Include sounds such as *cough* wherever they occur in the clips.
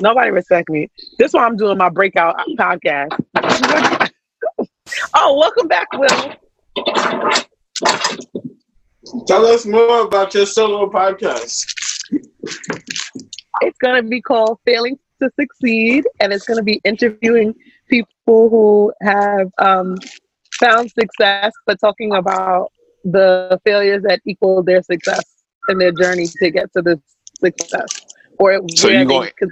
Nobody respect me. This is why I'm doing my breakout podcast. *laughs* oh, welcome back, Will. Tell us more about your solo podcast. It's gonna be called Failing to Succeed, and it's gonna be interviewing people who have um, found success, but talking about the failures that equal their success in their journey to get to the success. Or So you they going- could-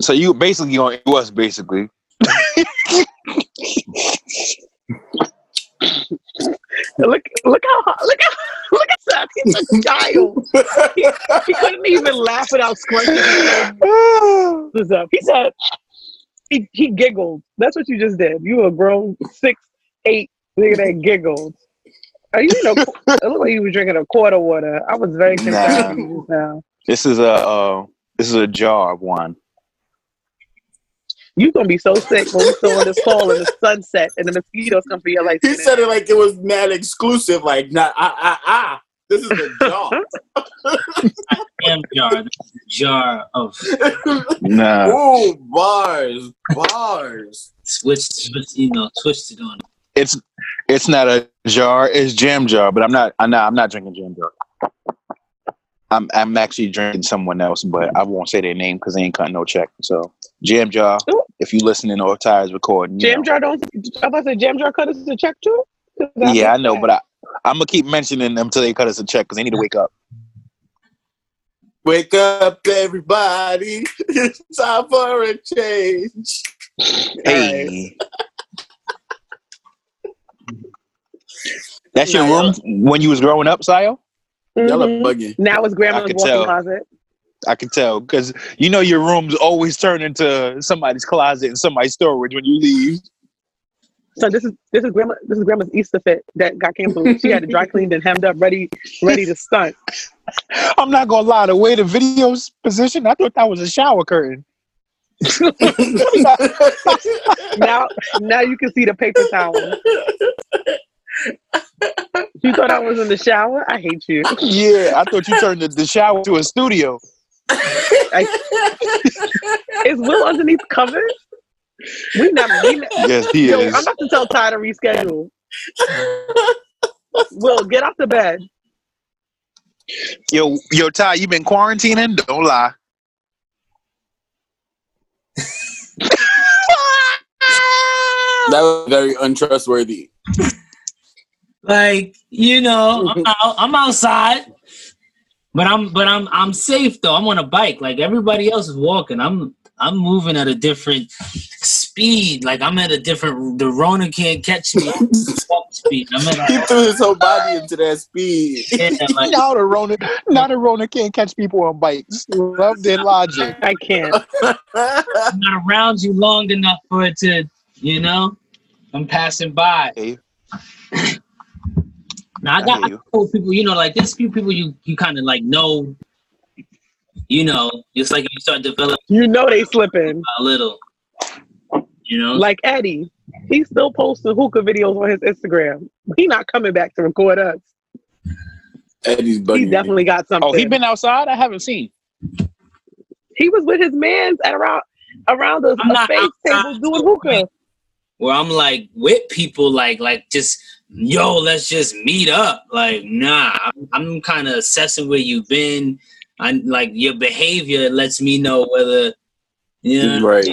So you basically going to us basically. look, look how look how look at that! He's a child. He, he couldn't even laugh without scrunching his up. He said he, he giggled. That's what you just did. You were a grown six, eight nigga that giggled. Are you know? It looked like you was drinking a quart of water. I was very concerned Nah. now. This is a uh, this is a jar of wine. You gonna be so sick when we still in this call and the sunset and the mosquitoes come for your life. He said it like it was mad exclusive, like not ah ah ah. This is a *laughs* jar. Damn jar. This is a jar of Nah, Ooh, bars, bars. switch, switch you know, twisted on it. it's it's not a jar. It's jam jar, but I'm not. I'm not. I'm not drinking jam jar. I'm I'm actually drinking someone else, but I won't say their name because they ain't cutting no check. So jam jar. Ooh. If you listening or tires recording, Jam know. jar don't. I'm about to say jam jar cut us a check too. 'Cause Yeah, I know, that- but I I'm gonna keep mentioning them till they cut us a check because they need to wake up. Wake up, everybody! *laughs* It's time for a change. Hey. That's your room when you was growing up, Sayo? Y'all are Mhm. bugging. Now it's grandma's walking tell. closet. I can tell because you know your rooms always turn into somebody's closet and somebody's storage when you leave. So this is this is grandma this is grandma's Easter fit that got canceled. She had it dry cleaned and hemmed up, ready ready to stunt. *laughs* I'm not gonna lie, the way the video's positioned, I thought that was a shower curtain. *laughs* Now now you can see the paper towel. *laughs* *laughs* You thought I was in the shower? I hate you. yeah, I thought you *laughs* turned the, the shower to a studio. *laughs* Is Will underneath covers? We never. We ne- Yes, he Yo, is. I'm about to tell Ty to reschedule. Will get off the bed. Yo, yo, Ty, you been quarantining? Don't lie. That was very untrustworthy. Like, you know, I'm, *laughs* out, I'm outside. But I'm but I'm I'm safe though. I'm on a bike. Like everybody else is walking. I'm I'm moving at a different speed. Like I'm at a different the Rona can't catch me at speed. I'm at He threw his whole body into that speed. yeah, *laughs* like, now the Rona, Not the Rona can't catch people on bikes. Love their logic. I can't. I'm not around you long enough for it to, you know, I'm passing by. Hey, Now I I got hear I you. know people, you know, like there's few people you you kind of like know, you know, it's like you start developing You know they slipping. a little, you know. Like Eddie, he's still posting hookah videos on his Instagram. He not coming back to record us. Eddie's bugging. He me. definitely got something. Oh, he been outside? I haven't seen. He was with his mans at around around the I'm space outside. table doing hookah. where I'm like with people, like like just yo, let's just meet up. Like nah, I'm, I'm kind of assessing where you've been. and like your behavior lets me know whether you know Right.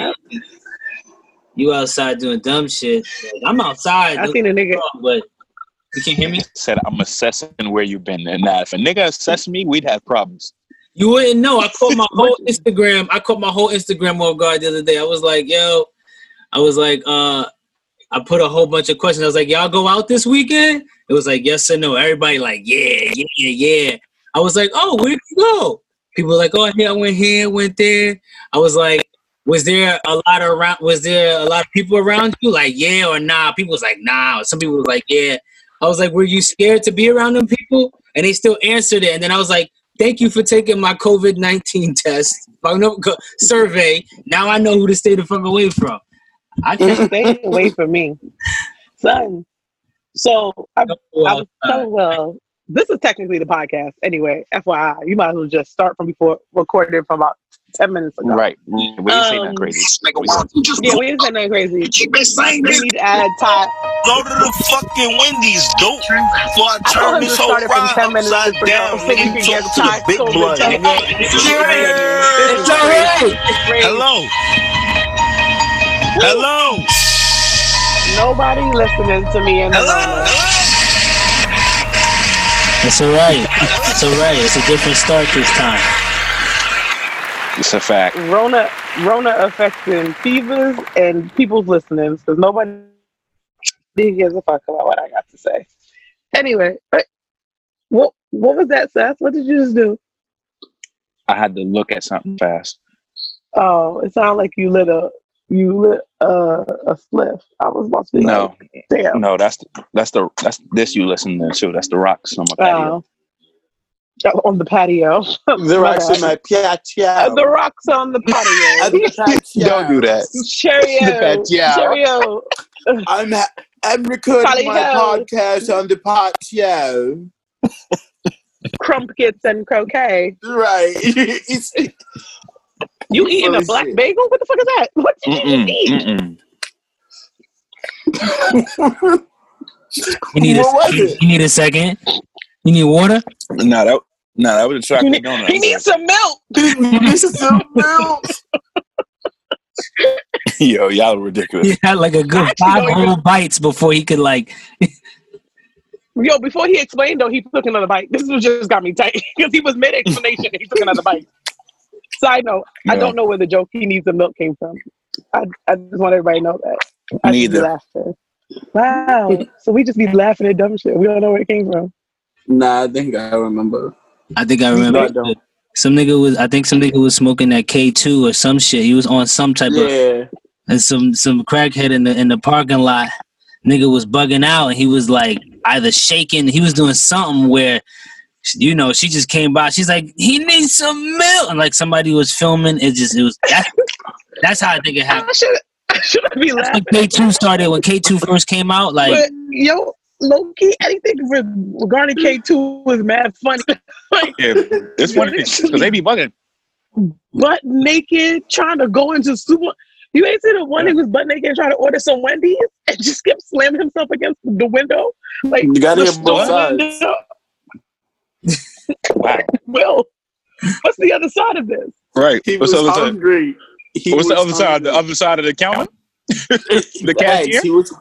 you outside doing dumb shit. Like, I'm outside, I seen a nigga. but you can't hear me. *laughs* Said I'm assessing where you've been. And now if a nigga assess me, we'd have problems. You wouldn't know. I caught my *laughs* whole Instagram. I caught my whole Instagram off guard the other day. I was like, yo, I was like, uh, I put a whole bunch of questions. I was like, y'all go out this weekend? It was like, yes or no. Everybody like, yeah, yeah, yeah. I was like, oh, where'd you go? People were like, oh, yeah, I went here, went there. I was like, was there a lot of around? Was there a lot of people around you? Like, yeah or nah? People was like, nah. Some people was like, yeah. I was like, were you scared to be around them people? And they still answered it. And then I was like, thank you for taking my COVID nineteen *laughs* test no, survey. Now I know who to stay the fuck away from. I can't. Stay *laughs* away from me, son. So I, I Well, was telling Will this is technically the podcast anyway. FYI, you might as well just start from before recorded from about ten minutes ago. Right. We ain't say Um, nothing crazy. Nigga, why don't you just Yeah, we didn't say nothing crazy. keep it saying We this? need to add Ty. Go to the fucking Wendy's, dope. Before I I told turn him this whole start from ride 10 minutes upside ago down, so you nigga. can get Talk to the Ty big Silver blood, telling nigga. you, this is crazy. This It's all right. Hello. Hello. Nobody listening to me in the Hello. moment. It's all right. It's all right. It's a different start this time. It's a fact. Rona, Rona affecting fevers and people's listening because nobody gives a fuck about what I got to say. Anyway, uh, what what was that, Seth? What did you just do? I had to look at something fast. Oh, it sounded like you lit a you lit a, a spliff. I was about to be No, like, damn. no, that's the, that's the that's this you listen to. That's the rocks on my patio. Oh. on the patio. *laughs* The rocks in my *laughs* Uh, patio. the rocks on the patio. *laughs* Don't do that. Cheerio. The patio. Cheerio. I'm ha- I'm recording Tally my ho. podcast on the patio. Crumpkins and croquet. Right. it's, You eating a black shit. bagel? What the fuck is that? What did you Mm-mm, just eat? You need a What was second. You need a second. You need water. No, that no, that was a He, chocolate need- donut. he needs some milk. *laughs* this is so milk. *laughs* Yo, y'all are ridiculous. He had like a good five don't even- whole bites before he could like. Yo, before he explained though, he took another bite. This was just got me tight *laughs* because he was mid explanation and he took another bite. Side note, I don't know where the joke he needs the milk came from. I, I just want everybody to know that. I just be Neither. laughing. Wow. *laughs* so we just be laughing at dumb shit. We don't know where it came from. Nah, I think I remember. I think I No, remember I don't. some nigga was. I think some nigga was smoking that K two or some shit. He was on some type of Yeah. and some some crackhead in the in the parking lot. Nigga was bugging out and he was like either shaking. He was doing something where. You know, she just came by. She's like, "He needs some milk," and like somebody was filming. It just, it was that, That's how I think it happened. *laughs* I should I should be That's laughing. when K two started. When K two first came out, like But yo, low key, anything for regarding K two was mad funny. *laughs* like Yeah, it's funny *laughs* because they be bugging. butt naked, trying to go into super. You ain't seen the one Yeah. who was butt naked and trying to order some Wendy's and just kept slamming himself against the window. Like You gotta the hear both sides. window. Wow. Will, what's the other side of this? Right. He What's was the other side? hungry. He What's the was other side? The other side of the counter? *laughs* the Facts. cashier? He was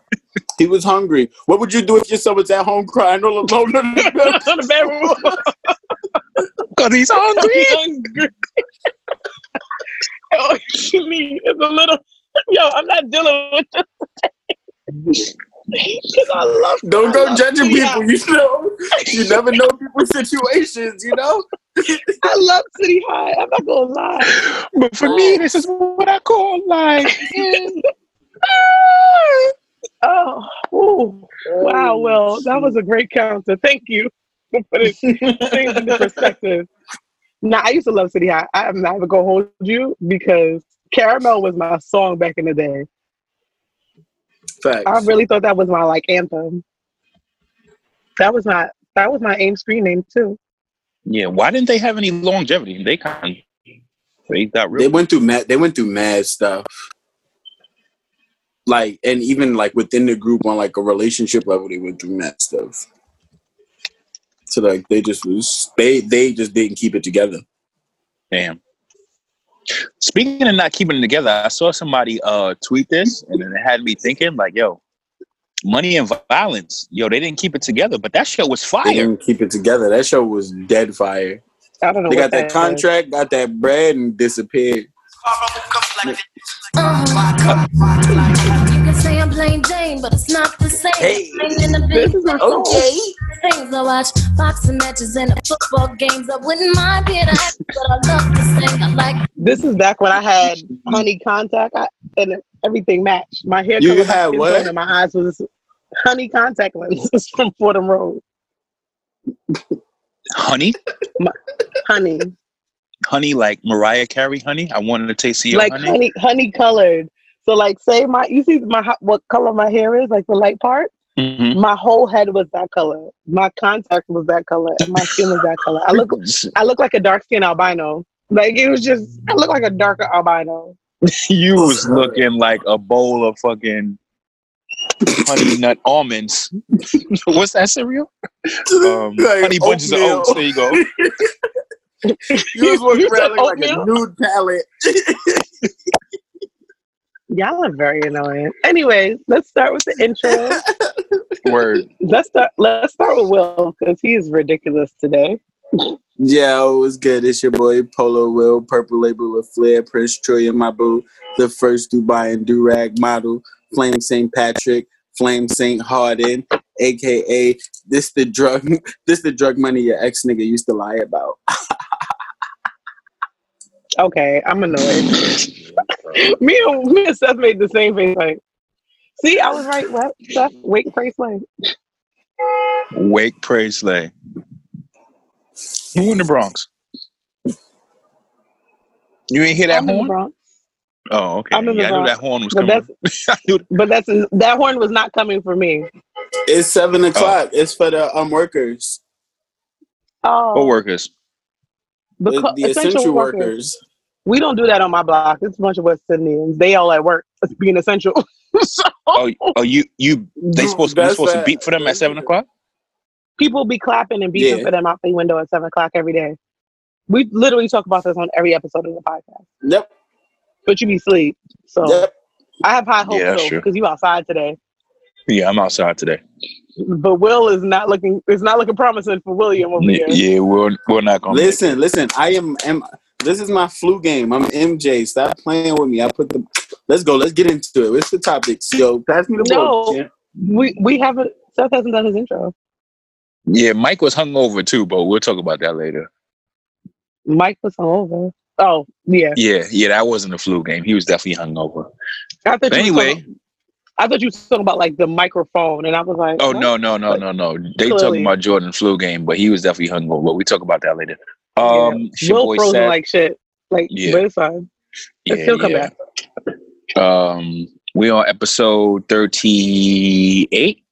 he was hungry. What would you do if your son was at home crying all alone? *laughs* on the bedroom. Because *laughs* he's hungry. hungry. oh, you mean it's a little. Yo, I'm not dealing with this. Because I love. Don't I go love judging City people. You know, you never know people's situations. You know. I love City High. I'm not gonna lie. But for me, oh. this is what I call like. *laughs* Oh, ooh. wow. Well, that was a great counter. Thank you for putting things into perspective. Now, I used to love City High. I'm not even gonna go hold you because Caramel was my song back in the day. Facts. I really thought that was my like anthem. That was my that was my aim screen name too. Yeah, why didn't they have any longevity? They kind of they got they went through mad. They went through mad stuff. Like and even like within the group on like a relationship level, they went through mad stuff. So like they just was they they just didn't keep it together. Damn. Speaking of not keeping it together, I saw somebody uh tweet this, and then it had me thinking, like, yo, money and violence, yo, they didn't keep it together, but that show was They fire. didn't keep it together. That show was dead fire. I don't know. They what got that contract, got that bread, and disappeared. Plain Jane, but it's not the same. Hey. In the This big is my. Okay. things. I watch boxing matches and football games. I wouldn't mind being an actor, but I love to sing. I like This is back when I had honey contact I, and everything matched. My hair You color, had what? and my eyes was honey contact lenses *laughs* from Fordham Road. Honey, Honey, honey, like Mariah Carey, honey. I wanted to taste of your like honey. honey, honey colored. So like, say my you see my what color my hair is, like the light part. Mhm. my whole head was that color. My contact was that color, and my skin was that color. I look, I look like a dark skinned albino. Like it was just, I look like a darker albino. *laughs* you was looking like a bowl of fucking honey nut almonds. *laughs* What's that cereal? Um, *laughs* Like honey bunches of oats. There you go. You was walking around like a nude palette. Y'all are very annoying. Anyways, let's start with the intro. *laughs* Word. let's start. Let's start with Will because he is ridiculous today. Yeah, it was good. It's your boy Polo Will, Purple Label of Flair, Prince Troy and my boo, the first Dubai and Durag model, Flame St. Patrick, Flame St. Harden, aka this the drug *laughs* this the drug money your ex nigga used to lie about. *laughs* Okay, I'm annoyed. *laughs* me and me and Seth made the same face. Like, see, I was right. What Seth? Wait, pray, slay. Wake, pray, slay. Who in the Bronx? You ain't hear that I'm in the horn? Bronx, Oh, okay. I'm in the yeah, I knew Bronx. that horn was but coming. that's I knew but that's that horn was not coming for me. It's seven o'clock. It's for the um workers. Oh, what workers? The, The, the essential workers. We don't do that on my block. It's a bunch of West Indians. They all at work *laughs* being essential. *laughs* so Oh, oh, you, you. They supposed, we That's supposed to right. beat for them at seven o'clock. people be clapping and beating Yeah. for them out the window at seven o'clock every day. We literally talk about this on every episode of the podcast. Yep. But you be asleep. So Yep. I have high hopes Yeah, that's because you outside today. Yeah, I'm outside today. But Will is not looking it's not looking promising for William over Yeah, here. yeah, we're we're not gonna. make Listen, listen. I am. am this is my flu game. I'm MJ. Stop playing with me. I put the. Let's go. Let's get into it. What's the topic? Yo, pass me the No. ball. We we haven't Seth hasn't done his intro. Yeah, Mike was hungover too, but we'll talk about that later. Mike was over. Oh, yeah. Yeah, yeah, that wasn't a flu game. He was definitely hungover. I But anyway, talking- I thought you were talking about like the microphone and I was like, oh what? no, no, no, no, no. They Clearly. talking about Jordan flu game, but he was definitely hungover. But we talk about that later. Um, your Will boy frozen Seth. like shit. Like Yeah. but it's fine. yeah, he'll come yeah. back. Um, we on episode thirty-eight.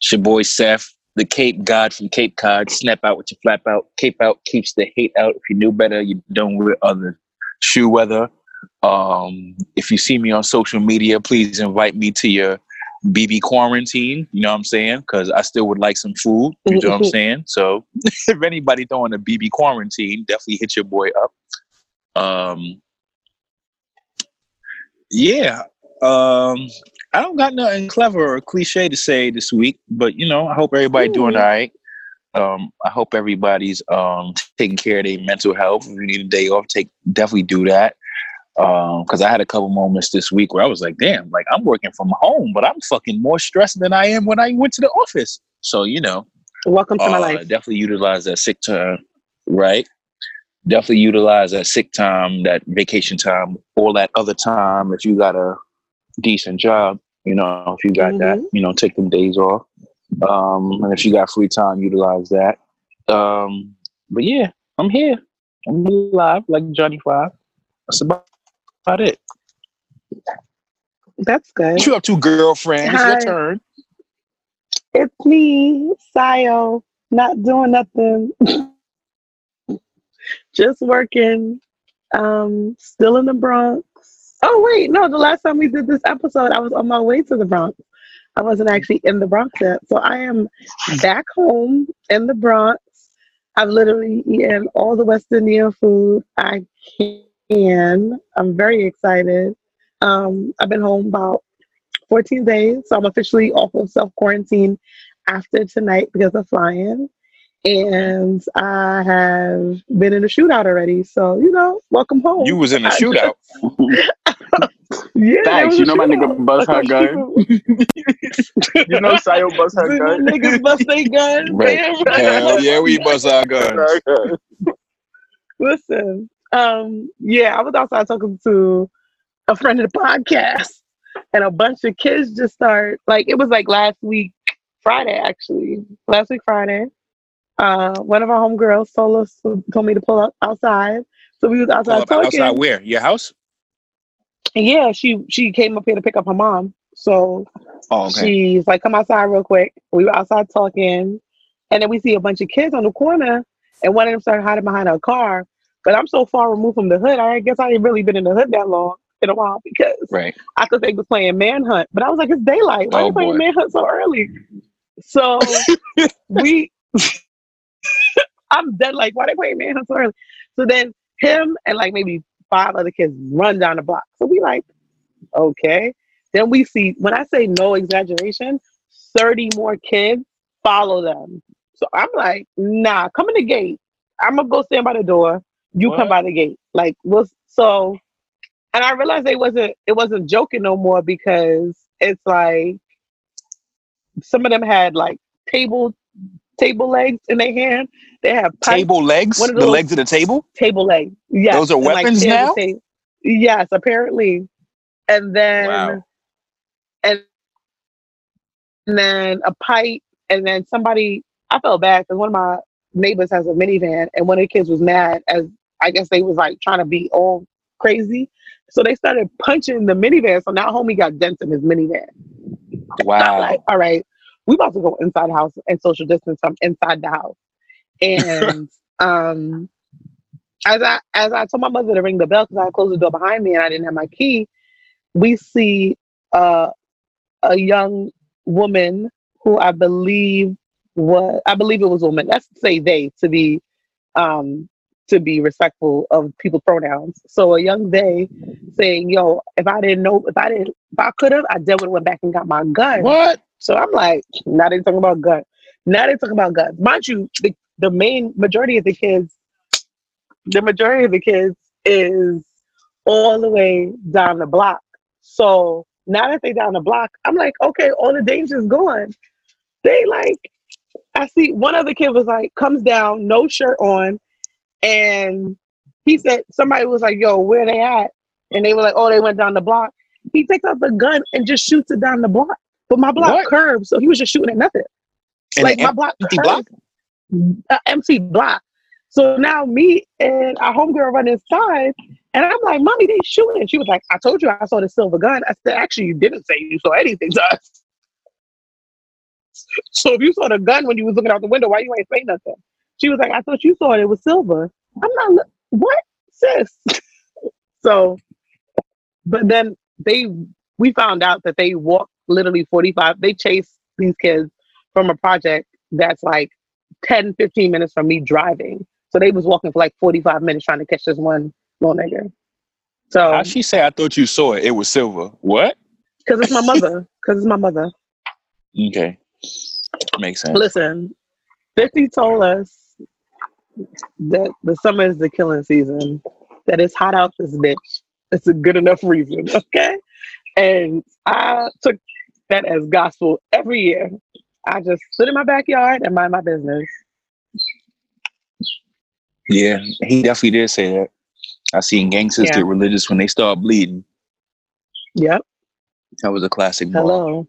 It's your boy Seth, the Cape God from Cape Cod. Snap out with your flap out. Cape out keeps the hate out. If you knew better, you don't wear other shoe weather. Um, if you see me on social media, please invite me to your BB quarantine. You know what I'm saying? Because I still would like some food. You know what I'm *laughs* saying? So *laughs* if anybody throwing a BB quarantine, definitely hit your boy up. Um, yeah. Um, I don't got nothing clever or cliche to say this week, but you know, I hope everybody doing all right. Um, I hope everybody's um taking care of their mental health. If you need a day off, take definitely do that. Um, because I had a couple moments this week where I was like, damn, like I'm working from home, but I'm fucking more stressed than I am when I went to the office. So, you know, Welcome to my uh, life. Definitely utilize that sick time, right? Definitely utilize that sick time, that vacation time, all that other time. If you got a decent job, you know, if you got that, Mhm. you know, take them days off. Um, and if you got free time, utilize that. Um, but yeah, I'm here. I'm alive, like Johnny Five. That's about, about it. That's good. You up to, girlfriend? It's Hi. your turn. It's me, Sayo. Not doing nothing. *laughs* Just working. Um, still in the Bronx. Oh wait, no, the last time we did this episode, I was on my way to the Bronx. I wasn't actually in the Bronx yet. So I am back home in the Bronx. I've literally eaten all the West Indian food I can. I'm very excited. Um, I've been home about 14 days, so I'm officially off of self quarantine after tonight because of flying. And I have been in a shootout already. So, you know, welcome home. You was in a I- *laughs* shootout. Yeah, Thanks. You a know my nigga bust her Like, *laughs* gun. You know *laughs* Sayo bust her See my gun. niggas bust their guns. Right. Right. Hell yeah, we bust our guns. Listen, um, yeah, I was outside talking to a friend of the podcast, and a bunch of kids just start like it was like last week Friday actually, last week Friday. Uh, one of our homegirls told us told me to pull up outside, so we was outside talking. outside where? Your house? Yeah, she she came up here to pick up her mom. So Oh, okay. She's like, come outside real quick. We were outside talking. And then we see a bunch of kids on the corner. And one of them started hiding behind a car. But I'm so far removed from the hood. I guess I ain't really been in the hood that long in a while because Right. I thought they was playing Manhunt. But I was like, it's daylight. Why Oh, you playing boy. Manhunt so early? So *laughs* we, *laughs* I'm dead like, why they playing Manhunt so early? So then him and like maybe five other kids run down the block. So we like, okay. Then we see, when I say no exaggeration, 30 more kids follow them. So I'm like, nah, come in the gate. I'm gonna go stand by the door. You come by the gate. Like, was so, and I realized they wasn't. It wasn't joking no more because it's like some of them had like table table legs in their hand. They have pipes, Table legs. One of The legs of the table. table legs. Yes, Those are and, like, weapons now? yes, apparently. And then Wow. and and then a pipe, and then somebody. I felt bad because one of my neighbors has a minivan, and one of the kids was mad as I guess they was like trying to be all crazy, so they started punching the minivan. So now homie got dents in his minivan. Wow. like, all right, we about to go inside the house and social distance from inside the house. And *laughs* um, as I as I told my mother to ring the bell because I closed the door behind me and I didn't have my key, we see uh, a young woman who I believe was I believe it was woman. Let's say they to be um, to be respectful of people pronouns. So a young they saying, "Yo, if I didn't know, if I didn't, if I could have, I definitely went back and got my gun." What? So I'm like, now they talking about guns. Now they talking about guns. Mind you, the, the main majority of the kids, the majority of the kids is all the way down the block. So now that they down the block, I'm like, okay, all the danger's gone. They like, I see one other kid was like, comes down, no shirt on, and he said somebody was like, yo, where they at? And they were like, oh, they went down the block. He takes out the gun and just shoots it down the block. But my block What? curved, so he was just shooting at nothing. In like my block empty curved, block? empty block. So now me and our homegirl run inside, and I'm like, "Mommy, they shooting." She was like, "I told you I saw the silver gun." I said, "Actually, you didn't say you saw anything to us." *laughs* So if you saw the gun when you was looking out the window, why you ain't say nothing? She was like, "I thought you saw it. It was silver." I'm not. look- What, sis? *laughs* so, but then they we found out that they walked literally 45. They chased these kids from a project that's like 10, 15 minutes from me driving. So they was walking for like 45 minutes trying to catch this one little nigga. So, How she say? I thought you saw it. It was silver. What? because it's my mother. Because it's my mother. Okay. Makes sense. Listen, 50 told us that the summer is the killing season, that it's hot out this bitch. It's a good enough reason, *laughs* okay? And I took that as gospel every year. I just sit in my backyard and mind my business. Yeah, he definitely did say that. I seen gangsters Yeah. get religious when they start bleeding. Yep. That was a classic. Hello.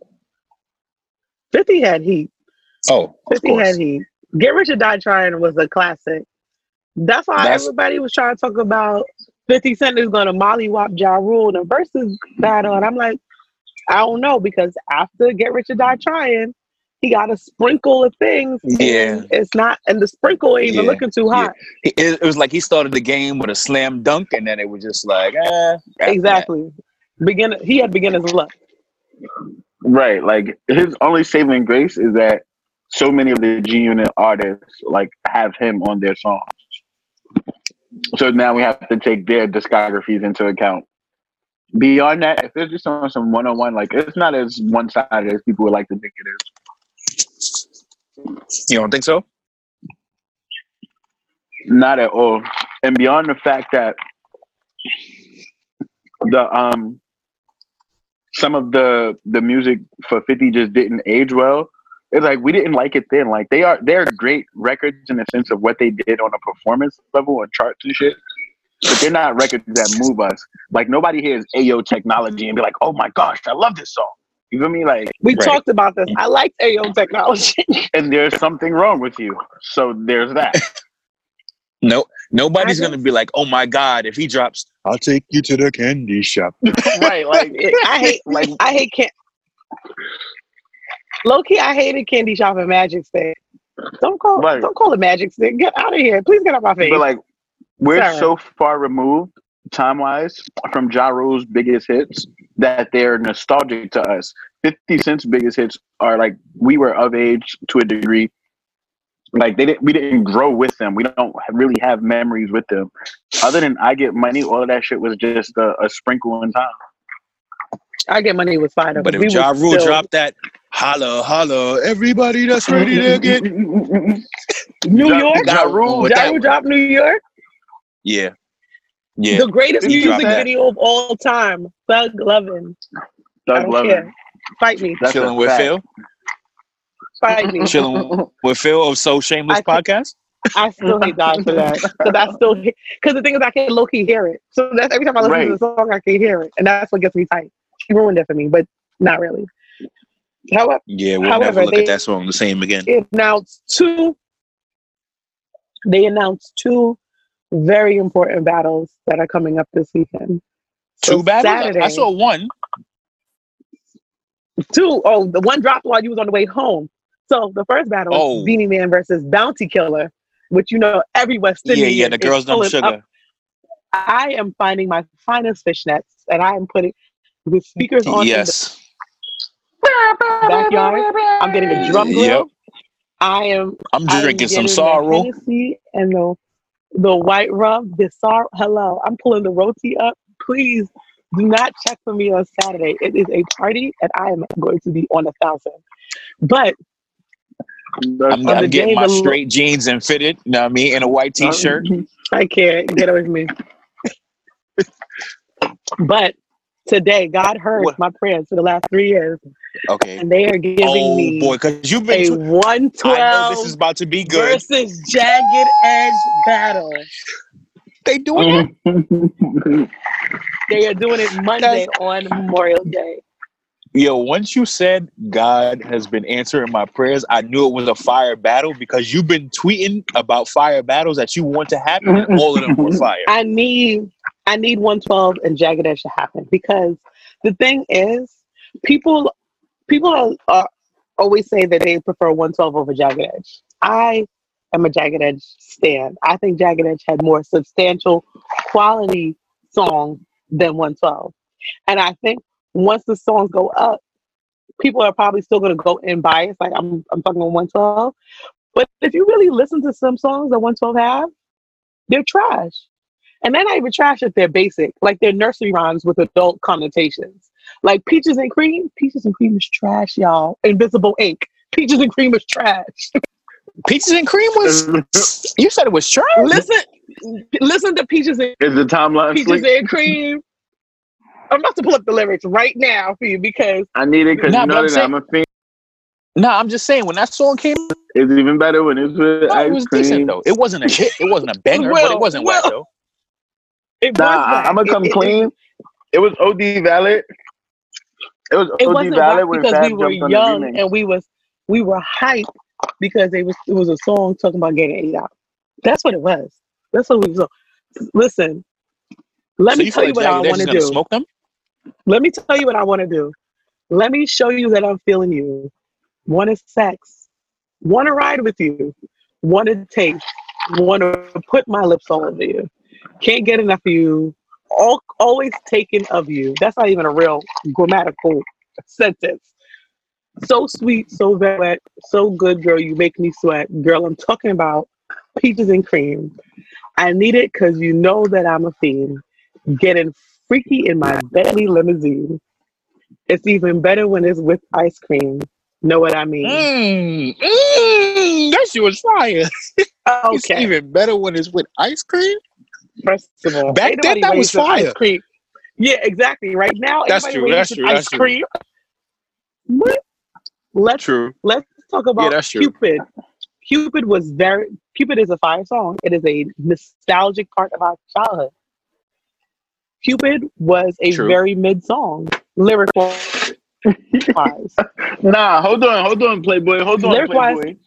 50 had heat. Oh, of 50 course. had heat. Get Rich or Die Trying was a classic. That's why That's- everybody was trying to talk about 50 Cent is going to mollywop Ja Rule in a versus battle. And I'm like, I don't know because after Get Rich or Die Trying, he got a sprinkle of things. Yeah. It's not, and the sprinkle ain't even Yeah. looking too Yeah. hot. It, it was like he started the game with a slam dunk, and then it was just like, eh, after that. Exactly. Beginner, he had beginner's luck. Right. Like his only saving grace is that so many of the G Unit artists like have him on their songs. So now we have to take their discographies into account. Beyond that, if it's just on some one on one, like it's not as one sided as people would like to think it is. You don't think so? Not at all. And beyond the fact that the um some of the the music for 50 just didn't age well. It's like we didn't like it then. Like they are they're great records in the sense of what they did on a performance level and charts and shit. But they're not records that move us. Like nobody hears Ayo technology and be like, oh my gosh, I love this song. You feel me? Like We Right. talked about this. I liked Ayo technology. and there's something wrong with you. So there's that. *laughs* No, nobody's gonna be like, oh my god, if he drops, *laughs* I'll take you to the candy shop. *laughs* right. Like I hate like I hate can Low key, I hated candy shop and magic stick. Don't call Right. don't call it magic stick. Get out of here. Please get out my face. But like, we're Sorry. so far removed time wise from Ja Rule's biggest hits that they're nostalgic to us. 50 Cent's biggest hits are like we were of age to a degree. Like they didn't, we didn't grow with them. We don't really have memories with them. Other than I get money, all of that shit was just a, a sprinkle in time. I get money with fire. But if Ja Rule dropped that, holla, holla, everybody that's ready to *laughs* get. New York, Ja Rule, with Ja that- Rule dropped New York, Yeah. Yeah. the greatest Did music drop that? video of all time. Thug Lovin'. I Lovin. care. Fight me. That's Chilling with fact. Phil. Fight me. Chilling with Phil of So Shameless I- podcast. I still hate God for that. Because I still because the thing is I can low key hear it. So that's every time I listen Right. to the song I can hear it. And that's what gets me tight. He ruined it for me, but not really. However, Yeah, we'll However, never look they- at that song the same again. they announced two they announced two very important battles that are coming up this weekend. So Two battles. Saturday, I saw one. two. Oh, the one dropped while you was on the way home. So the first battle Oh. is Beenie Man versus Bounty Killer, which you know every West Indian yeah, yeah, the girls dumb pulling up sugar. I am finding my finest fishnets and I am putting the speakers on Yes. the backyard. I'm getting a drum grill. Yep. I am I'm drinking some getting the sorrow. And the the white rum. The sorrow. Hello, I'm pulling the roti up. Please do not check for me on Saturday. It is a party, and I am going to be on a thousand. But I'm, I'm getting my straight jeans and fitted. You know what I mean? And a white oh, t-shirt. *laughs* I can't get away from me. but today, God heard What? my prayers for the last three years, Okay. and they are giving Oh me boy, because you've been a tw- I know 112 this is about to be good. versus Jagged Edge battle. They doing it. *laughs* They are doing it Monday on Memorial Day. Yo, once you said God has been answering my prayers, I knew it was a fire battle because you've been tweeting about fire battles that you want to happen, and all of them were *laughs* fire. I need I need 112 and Jagged Edge to happen because the thing is, people people are, are always say that they prefer 112 over Jagged Edge. I am a Jagged Edge stan. I think Jagged Edge had more substantial quality songs than 112, and I think once the songs go up, people are probably still going to go in bias. Like I'm I'm talking on 112, but if you really listen to some songs that 112 have, they're trash. And they're not even trash if they're basic. Like they're nursery rhymes with adult connotations. Like Peaches and Cream. Peaches and Cream is trash, y'all. Invisible Ink. Peaches and Cream is trash. *laughs* Peaches and cream was. *laughs* You said it was trash. listen, listen to Peaches and Is the timeline Peaches sleep? and Cream. I'm about to pull up the lyrics right now for you because I need it because Nah, you know I'm that saying- I'm a fiend. Nah, I'm just saying when that song came, It's even better when it's with no, ice it was cream. decent though. It wasn't a *laughs* hit. It wasn't a banger, but it wasn't whack Will. though. it Nah, was I, whack. I'm gonna come It- it- clean. It was OD valid. It was It OD wasn't valid when because Fab we were young and we was we were hyped because it was it was a song talking about getting ate out. That's what it was. That's what we was. Listen, let so me you tell you like what I Jagged want is to gonna do. smoke them? Let me tell you what I want to do. Let me show you that I'm feeling you. Want to sex. Want to ride with you. Want to taste. Want to put my lips all over you. Can't get enough of you. All, always taken of you. That's not even a real grammatical sentence. So sweet, so wet, so good, girl. You make me sweat. Girl, I'm talking about peaches and cream. I need it because you know that I'm a fiend. Getting freaky in my Bentley limousine. It's even better when it's with ice cream. Know what I mean? Mmm, mmm, that shit was fire. *laughs* It's even better when it's with ice cream. First of all, Back then, that was fire. Cream. Yeah, exactly. Right now, That's true, that's true, ice that's true. What? Let's True. let's talk about true. Cupid. Cupid was very Cupid is a fire song. It is a nostalgic part of our childhood. Cupid was a True. very mid song, lyrical wise. *laughs* Nah, hold on, hold on, Playboy, hold on, Lyric-wise- Playboy.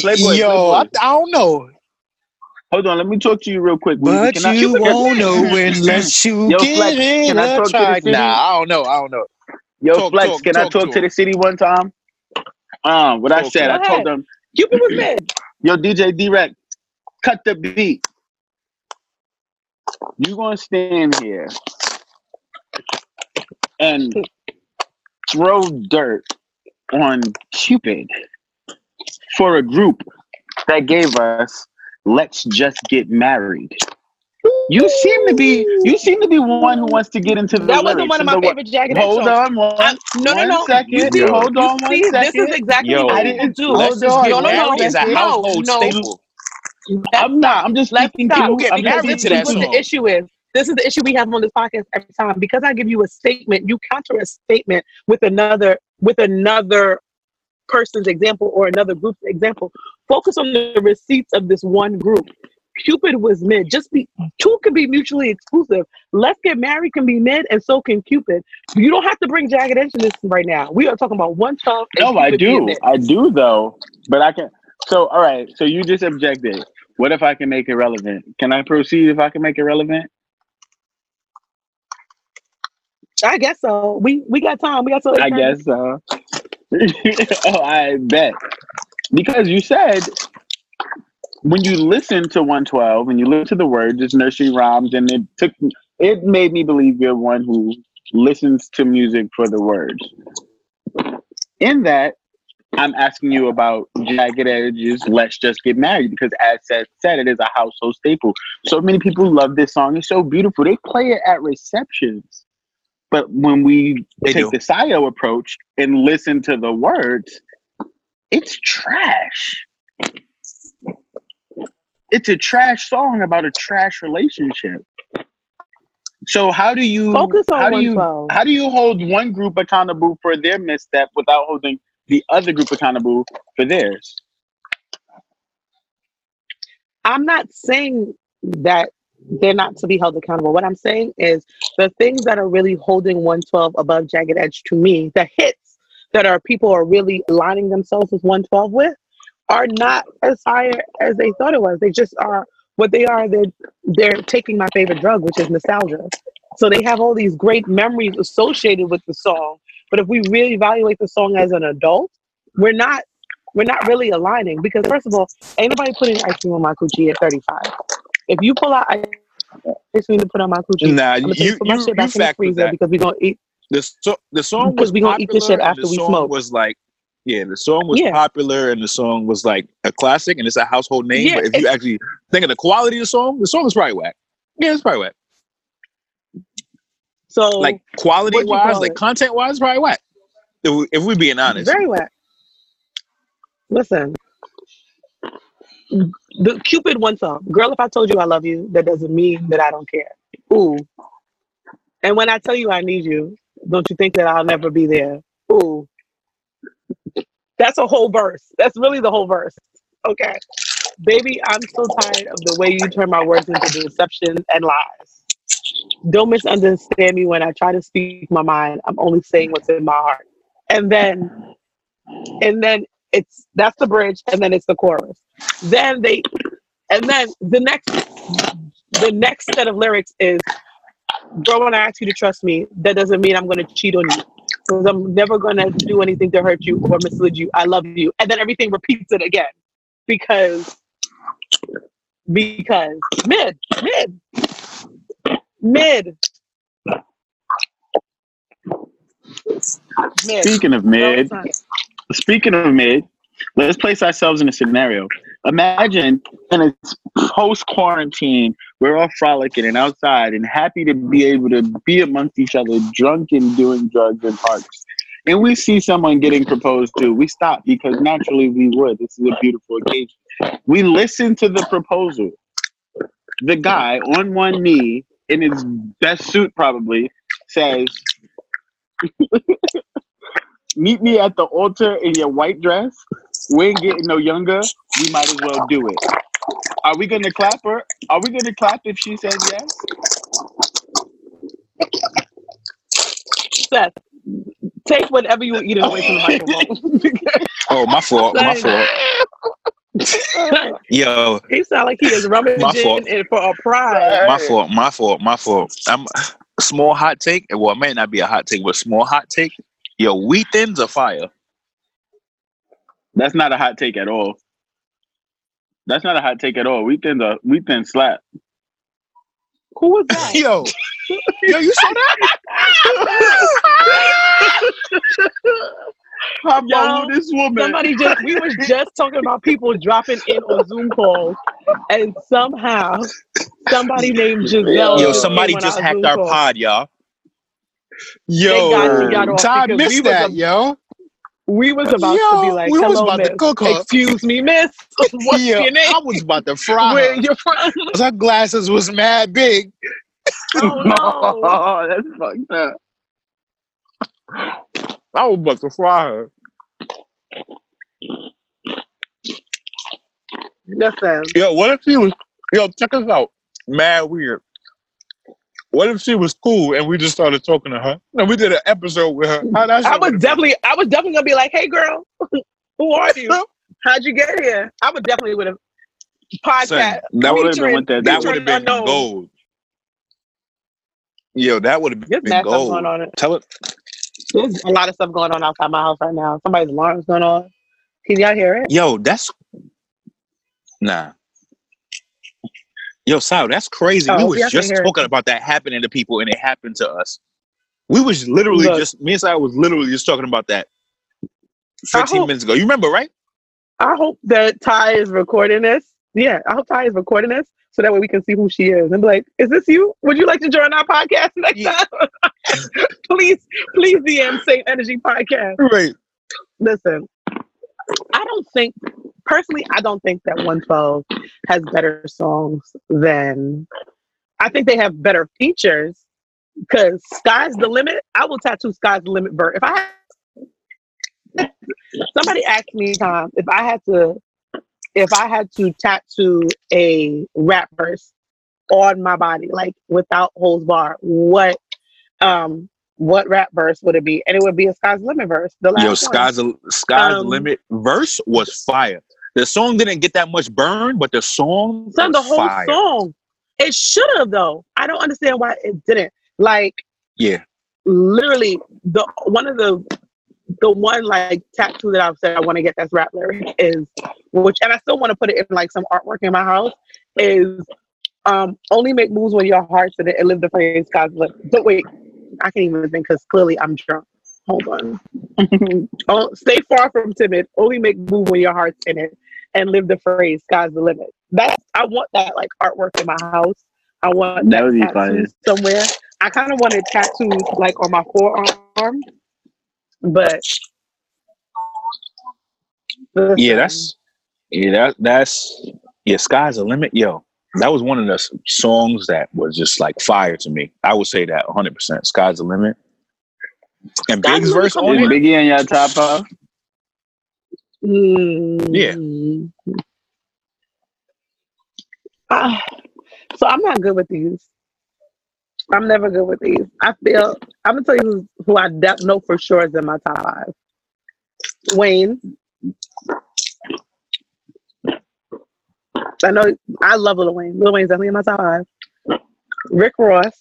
Playboy, Yo, I, Playboy. I don't know. Hold on, let me talk to you real quick. Weezy. But Can I- you Cupid- won't know *laughs* unless you Yo, give Flex, it can I a talk to the city? Nah, I don't know. I don't know. Yo, Talk- Flex, talk- can I talk talk to to the city one time? Um, what I said, I him. told them, Cupid was mid. yo, DJ Direct, cut the beat. You gonna stand here and throw dirt on Cupid for a group that gave us "Let's Just Get Married." You seem to be, you seem to be one who wants to get into the That wasn't lyrics one of my the favorite Jagged Edge Hold on, one, I- no, no, no. second. You see, Hold you on one see, second. This is exactly Yo, what I didn't do. Hold Let's just on, get no, no, married no, is a no, household no. staple. I'm not. I'm just Let's speaking stop. to. I'm to this is what the issue is. This is the issue we have on this podcast every time. Because I give you a statement, you counter a statement with another with another person's example or another group's example. Focus on the receipts of this one group. Cupid was mid. Just be two can be mutually exclusive. Let's get married can be mid, and so can Cupid. You don't have to bring jagged edge in this right now. We are talking about one twelve. No, I do. I do though. But I can. So all right. So you just objected. What if I can make it relevant? Can I proceed if I can make it relevant? I guess so. We we got time. We got till I guess so. *laughs* oh, I bet. Because you said when you listen to 112 and you listen to the words, it's nursery rhymes, and it took it made me believe you're one who listens to music for the words. In that, I'm asking you about Jagged Edge's "Let's Just Get Married" because, as said, said it is a household staple. So many people love this song. It's so beautiful. They play it at receptions. But when we They take do. the Sayo approach and listen to the words, it's trash. It's a trash song about a trash relationship. So how do you Focus on how do you how do you hold one group accountable for their misstep without holding the other group accountable for theirs? I'm not saying that they're not to be held accountable. What I'm saying is the things that are really holding 112 above Jagged Edge to me, the hits that are people are really aligning themselves with 112 with, are not as high as they thought it was. They just are what they are. They're they're taking my favorite drug, which is nostalgia. So they have all these great memories associated with the song. But if we really evaluate the song as an adult, we're not we're not really aligning because first of all, ain't nobody putting ice cream on my coochie at 35. If you pull out ice cream to put on my coochie, Nah, I'm gonna you put my you, shit back in the fact freezer because we're gonna eat. The so, the song Because was we gonna eat this shit after the we song smoke. Was like, yeah, the song was Yeah. popular and the song was like a classic and it's a household name. Yeah, but if you actually think of the quality of the song, the song is probably whack. Yeah, it's probably whack. So Like quality what'd wise, like content wise, probably whack. If, we, if we're being honest, very wet. Listen, the Cupid one song, girl. If I told you I love you, that doesn't mean that I don't care. Ooh, and when I tell you I need you, don't you think that I'll never be there? Ooh, that's a whole verse. That's really the whole verse. Okay, baby, I'm so tired of the way you turn my words into deception and lies. Don't misunderstand me when I try to speak my mind. I'm only saying what's in my heart. And then, and then it's that's the bridge, and then it's the chorus. Then they, and then the next, the next set of lyrics is, "Girl, when I ask you to trust me, that doesn't mean I'm to cheat on you, because I'm never to do anything to hurt you or mislead you. I love you." And then everything repeats it again, because, because mid, mid, mid. Mid. Speaking of mid, it's not. speaking of mid, let's place ourselves in a scenario. Imagine in a post quarantine, we're all frolicking and outside and happy to be able to be amongst each other, drunk and doing drugs in parks. And we see someone getting proposed to. We stop because naturally we would. This is a beautiful occasion. We listen to the proposal. The guy on one knee in his best suit, probably, says, meet me at the altar in your white dress. We ain't getting no younger. We might as well do it. Are we gonna clap her? Are we gonna clap if she says yes? Seth, take whatever you eat eating away from the microphone. *laughs* oh my fault, my fault. Yo, he sound like he is rummaging in for a prize. my fault, my fault, my fault. I'm small hot take. Well, it may not be a hot take, but small hot take. Yo, wheat thins are fire. That's not a hot take at all. That's not a hot take at all. We thin the we thin slap. Who was that? Yo, yo, you saw that? *laughs* How *laughs* Yo, this woman? Somebody just we was just talking about people dropping in on Zoom calls, and somehow somebody named Giselle. Yo, just somebody just hacked Zoom our call. pod, y'all. Thank God got Yo, off Ty because we was that, a- yo. We was about to be like, we was "Hello, about to cook her. Excuse me, miss. *laughs* What's Yo, your name? I was about to fry *laughs* Where her. you from?" 'Cause her glasses was mad big. Oh no! Oh, that's fucked up. I was about to fry her. Listen, Yo, what if she was? Yo, check us out. Mad weird. What if she was cool and we just started talking to her? And we did an episode with her. How that I was would've definitely, I was definitely gonna be like, "Hey, girl, *laughs* who are you? *laughs* How'd you get here?" I would definitely would have podcast. Son, That would have been featuring- what that. That featuring would have been unknown. gold. Yo, that would have There's been mad stuff gold. going on. Tell it. There's a lot of stuff going on outside my house right now. Somebody's alarm's going on. Can y'all hear it? Yo, that's nah. Yo, Sal, that's crazy. Oh, we was just hear it. talking about that happening to people, and it happened to us. We was literally Look. just me and Sal was literally just talking about that 15 hope- minutes ago. You remember, right? I hope that Ty is recording this. Yeah, I hope Ty is recording this so that way we can see who she is and be like, "Is this you? Would you like to join our podcast *laughs* next Yeah. time?" *laughs* please, please DM Saint Energy Podcast. Right. Listen, I don't think personally, I don't think that 112 has better songs than I think they have better features because Sky's the Limit. I will tattoo Sky's the Limit bird. If I had, somebody asked me time if I had to if I had to tattoo a rap verse on my body, like without holes bar, what um what rap verse would it be? And it would be a Sky's Limit verse. The last Yo. Sky's Sky's Um, limit verse was fire. The song didn't get that much burn, but the song Son, the whole fire. song. It should have though. I don't understand why it didn't. Like Yeah. literally the one of the the one like tattoo that I've said I want to get that's rap lyric is which and I still want to put it in like some artwork in my house is um only make moves when your heart's in it and live the phrase God's lip. But wait, I can't even think because clearly I'm drunk. Hold on. *laughs* oh, stay far from timid. Only make move when your heart's in it and live the phrase sky's the limit. That's I want that like artwork in my house. I want That would be tattooed fire. somewhere. I kind of want it tattooed like on my forearm, but Yeah, that's yeah, that that's yeah, sky's the limit. Yo, that was one of the songs that was just like fire to me. I would say that 100. percent Sky's the limit. And Sky's Big's verse come on it. Biggie in your top off. mm, ah, so I'm not good with these. I'm never good with these. I feel I'm gonna tell you who, I de- know for sure is in my top five. Wayne. I know I love Lil Wayne. Lil Wayne's definitely in my top five. Rick Ross.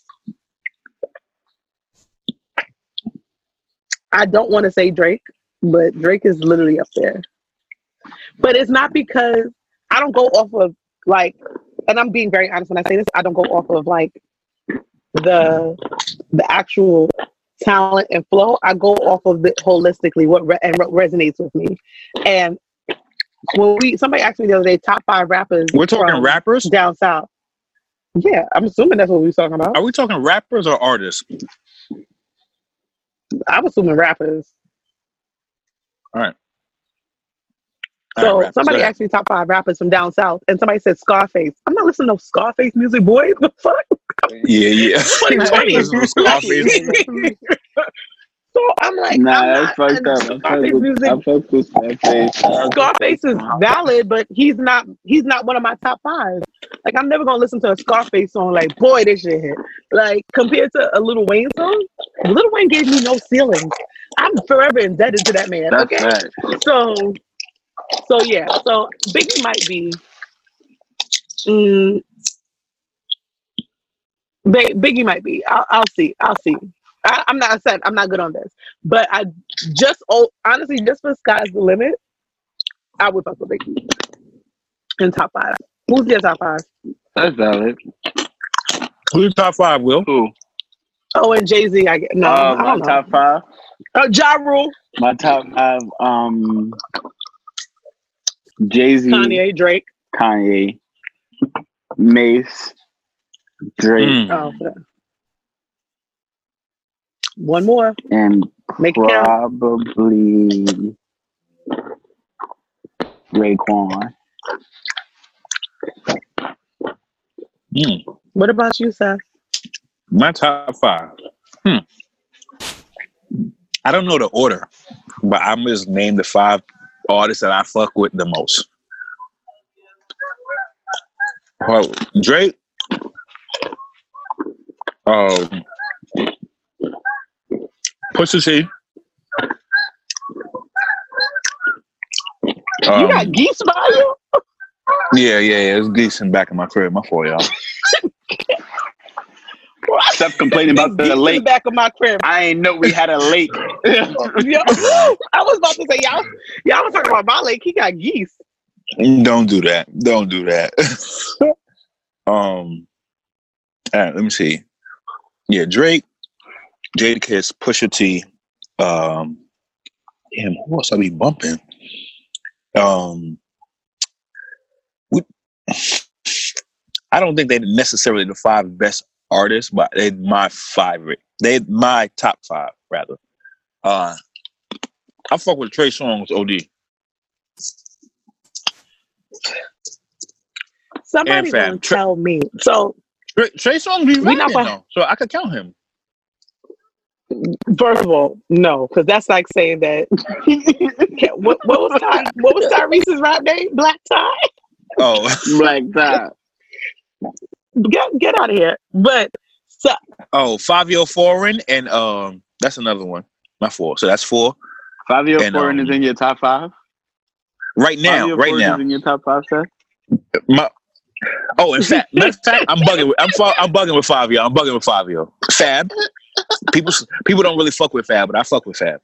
I don't want to say Drake, but Drake is literally up there. But it's not because I don't go off of like, and I'm being very honest when I say this. I don't go off of like the the actual talent and flow. I go off of it holistically, what re- and what resonates with me. And when we somebody asked me the other day, top five rappers. We're talking rappers. down south. Yeah, I'm assuming that's what we are talking about. Are we talking rappers or artists? I'm assuming rappers. All right, So rappers, somebody asked me top five rappers from down south, and somebody said Scarface. I'm not listening to Scarface music, boy. *laughs* The fuck? Yeah, yeah. 2020. Listen to Scarface. so I'm like, Nah, I'm that's not fucked up. I fuck Scarface with, music. I fuck with Scarface. Scarface is valid, but he's not. He's not one of my top five. Like I'm never gonna listen to a Scarface song. Like, boy, this shit hit. Like compared to a Lil Wayne song, Lil Wayne gave me no ceilings. I'm forever indebted to that man. That's okay, right. so so yeah, so Biggie might be. Mm, Ba- Biggie might be. I'll, I'll see. I'll see. I, I'm not I said I'm not good on this, but I just oh honestly just for sky's the limit, I would fuck with Big E in top five. Who's your top five? That's valid. Who's top five, Will? Who? Oh, and Jay Z. I get no. uh, I my don't know. top five. Oh, Ja Rule, My top five. Um, Jay Z, Kanye, Drake. Kanye, Mase, Drake, Mm. Oh, okay. one more. and Make probably Raekwon. Mm. What about you, Seth? My top five. Hmm. I don't know the order, but I'm just name the five artists that I fuck with the most. Well, Drake. Um, Pusha T. you Um, got geese by you? yeah, yeah, yeah. It's geese in back of my crib. My fault, y'all. Stop complaining about the in lake. back of my crib. I ain't know we had a lake. *laughs* I was about to say y'all. Y'all was talking about my lake. He got geese. Don't do that. Don't do that. *laughs* um, all right, let me see. Yeah, Drake, Jadakiss, Pusha T. Um, damn, who else I be bumping? Um, we, *sighs* I don't think they're necessarily the five best artists, but they're my favorite. They're my top five rather. Uh, I fuck with Trey Songz, OD. Somebody gonna tell me. So Trey, Trey Songz be We not though, so I could count him. first of all, no, because that's like saying that. *laughs* What, what was Ty, what was Tyrese's rap name? Black Tie. Oh, *laughs* Black tie. Get get out of here. But so, oh, Fabio Foreign and um, that's another one. My four. So that's four Fabio And, Foreign um, is in your top five. right now. Fabio right Foreign now. is in your top five, sir. My, oh, in fact, matter I'm bugging. With, I'm fa- I'm bugging with Fabio. I'm bugging with Fabio. Fab. People people don't really fuck with Fab, but I fuck with Fab.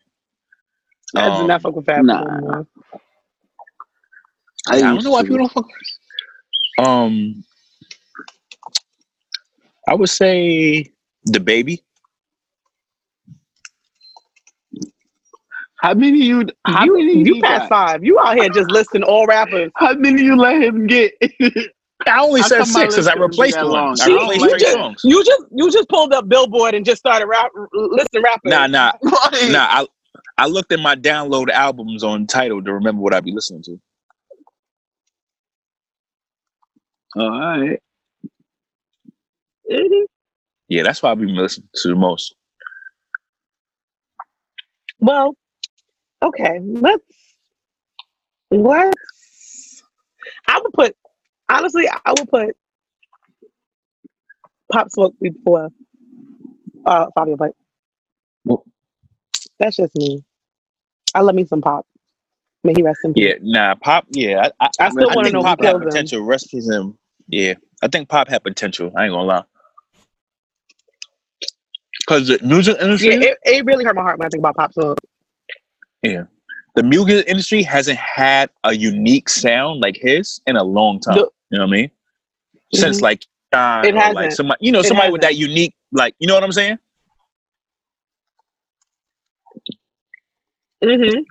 I do Um, not fuck with Fab nah. no more. I don't know why people don't fuck. with Um, I would say the baby. How many you? How you many you he past got? five. You out here just listing all rappers. How many you let him get? *laughs* I only How said six because I list couldn't be replaced that one. I replaced you just Songz. you just you just pulled up Billboard and just started rap listing rapping. Nah, nah, *laughs* nah. I I looked at my download albums on Tidal to remember what I'd be listening to. All right. Yeah, that's why I've been listening to the most. Well, okay. Let's let's. I would put honestly. I would put Pop Smoke before uh Fabio, but Well- that's just me. I love me some Pop. May he rest in peace. Yeah, nah, Pop. Yeah, I, I, I still want to know Pop had killed him. potential. Rest in him. Yeah, I think Pop had potential. I ain't gonna lie. Because the music industry, Yeah, it, it really hurt my heart when I think about Pop Smoke. yeah, the music industry hasn't had a unique sound like his in a long time. The- you know what I mean? Since Mhm. like John It hasn't. somebody, you know, It somebody with that unique, like, you know what I'm saying? Mm-hmm.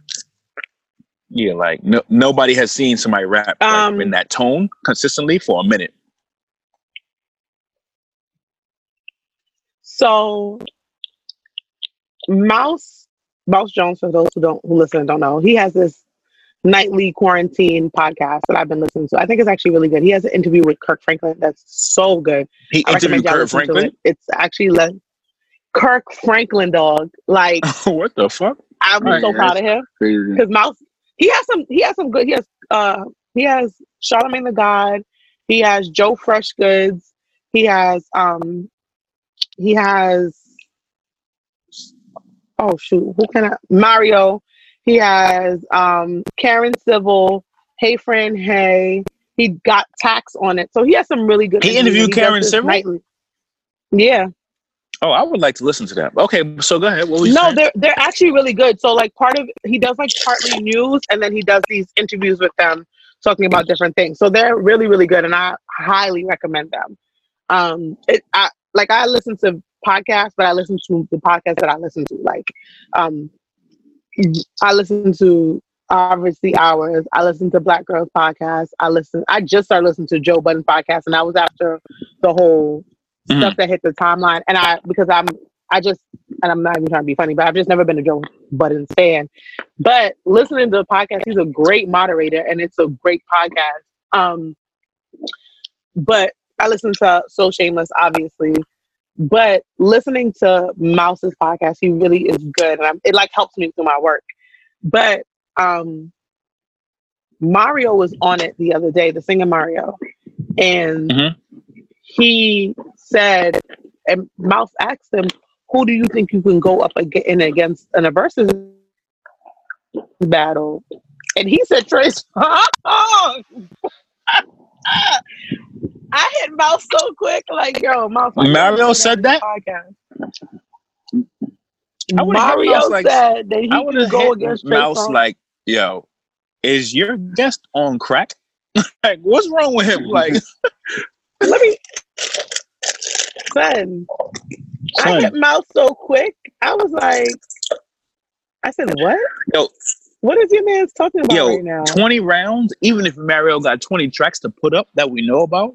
Yeah, like no, nobody has seen somebody rap like, Um, in that tone consistently for a minute. So, Mouse Mouse Jones, for those who don't who listen and don't know, he has this nightly quarantine podcast that I've been listening to. I think it's actually really good. He has an interview with Kirk Franklin that's so good. He I recommend interviewed y'all Kirk listen to Franklin. it. It's actually like Kirk Franklin, dog. Like *laughs* what the fuck? I'm Right, so yeah, proud of him Crazy. because Mouse he has some he has some good he has uh he has Charlemagne the God, he has Joe Fresh Goods, he has um he has oh shoot who can I Mario, he has um Karen Civil, Hey Friend Hey, he got tax on it, so he has some really good. He interviews, interviewed does Karen Civil? nightly. Yeah, Oh, I would like to listen to that. Okay, so go ahead. What was you No, saying? they're they're actually really good. So like part of he does like partly news and then he does these interviews with them talking about different things. So they're really really good and I highly recommend them. Um it I like I listen to podcasts, but I listen to the podcasts that I listen to. Like um I listen to obviously ours. I listen to Black Girls podcast. I listen I just started listening to Joe Budden podcast and I was after the whole Mhm. stuff that hit the timeline. And I because I'm I just and I'm not even trying to be funny, but I've just never been a Joe Budden fan. But listening to the podcast, he's a great moderator and it's a great podcast. Um but I listen to So Shameless, obviously. But listening to Mouse's podcast, he really is good, and I'm, it like helps me through my work. But um, Mario was on it the other day, the singer Mario, and Mhm. he said, and Mouse asked him, "Who do you think you can go up ag- in against in a versus battle?" And he said, "Trace." *laughs* *laughs* I hit Mouse so quick, like yo, Mouse. Mario said that? podcast. I hit Mario Mouse like- said that he I could go hit against Mouse like, yo, is your guest on crack? *laughs* like, what's wrong with him? Like, *laughs* Let me, son. I hit Mouse so quick. I was like, I said, what? Yo. What is your man's talking about yo, right now? 20 rounds, even if Mario got 20 tracks to put up that we know about,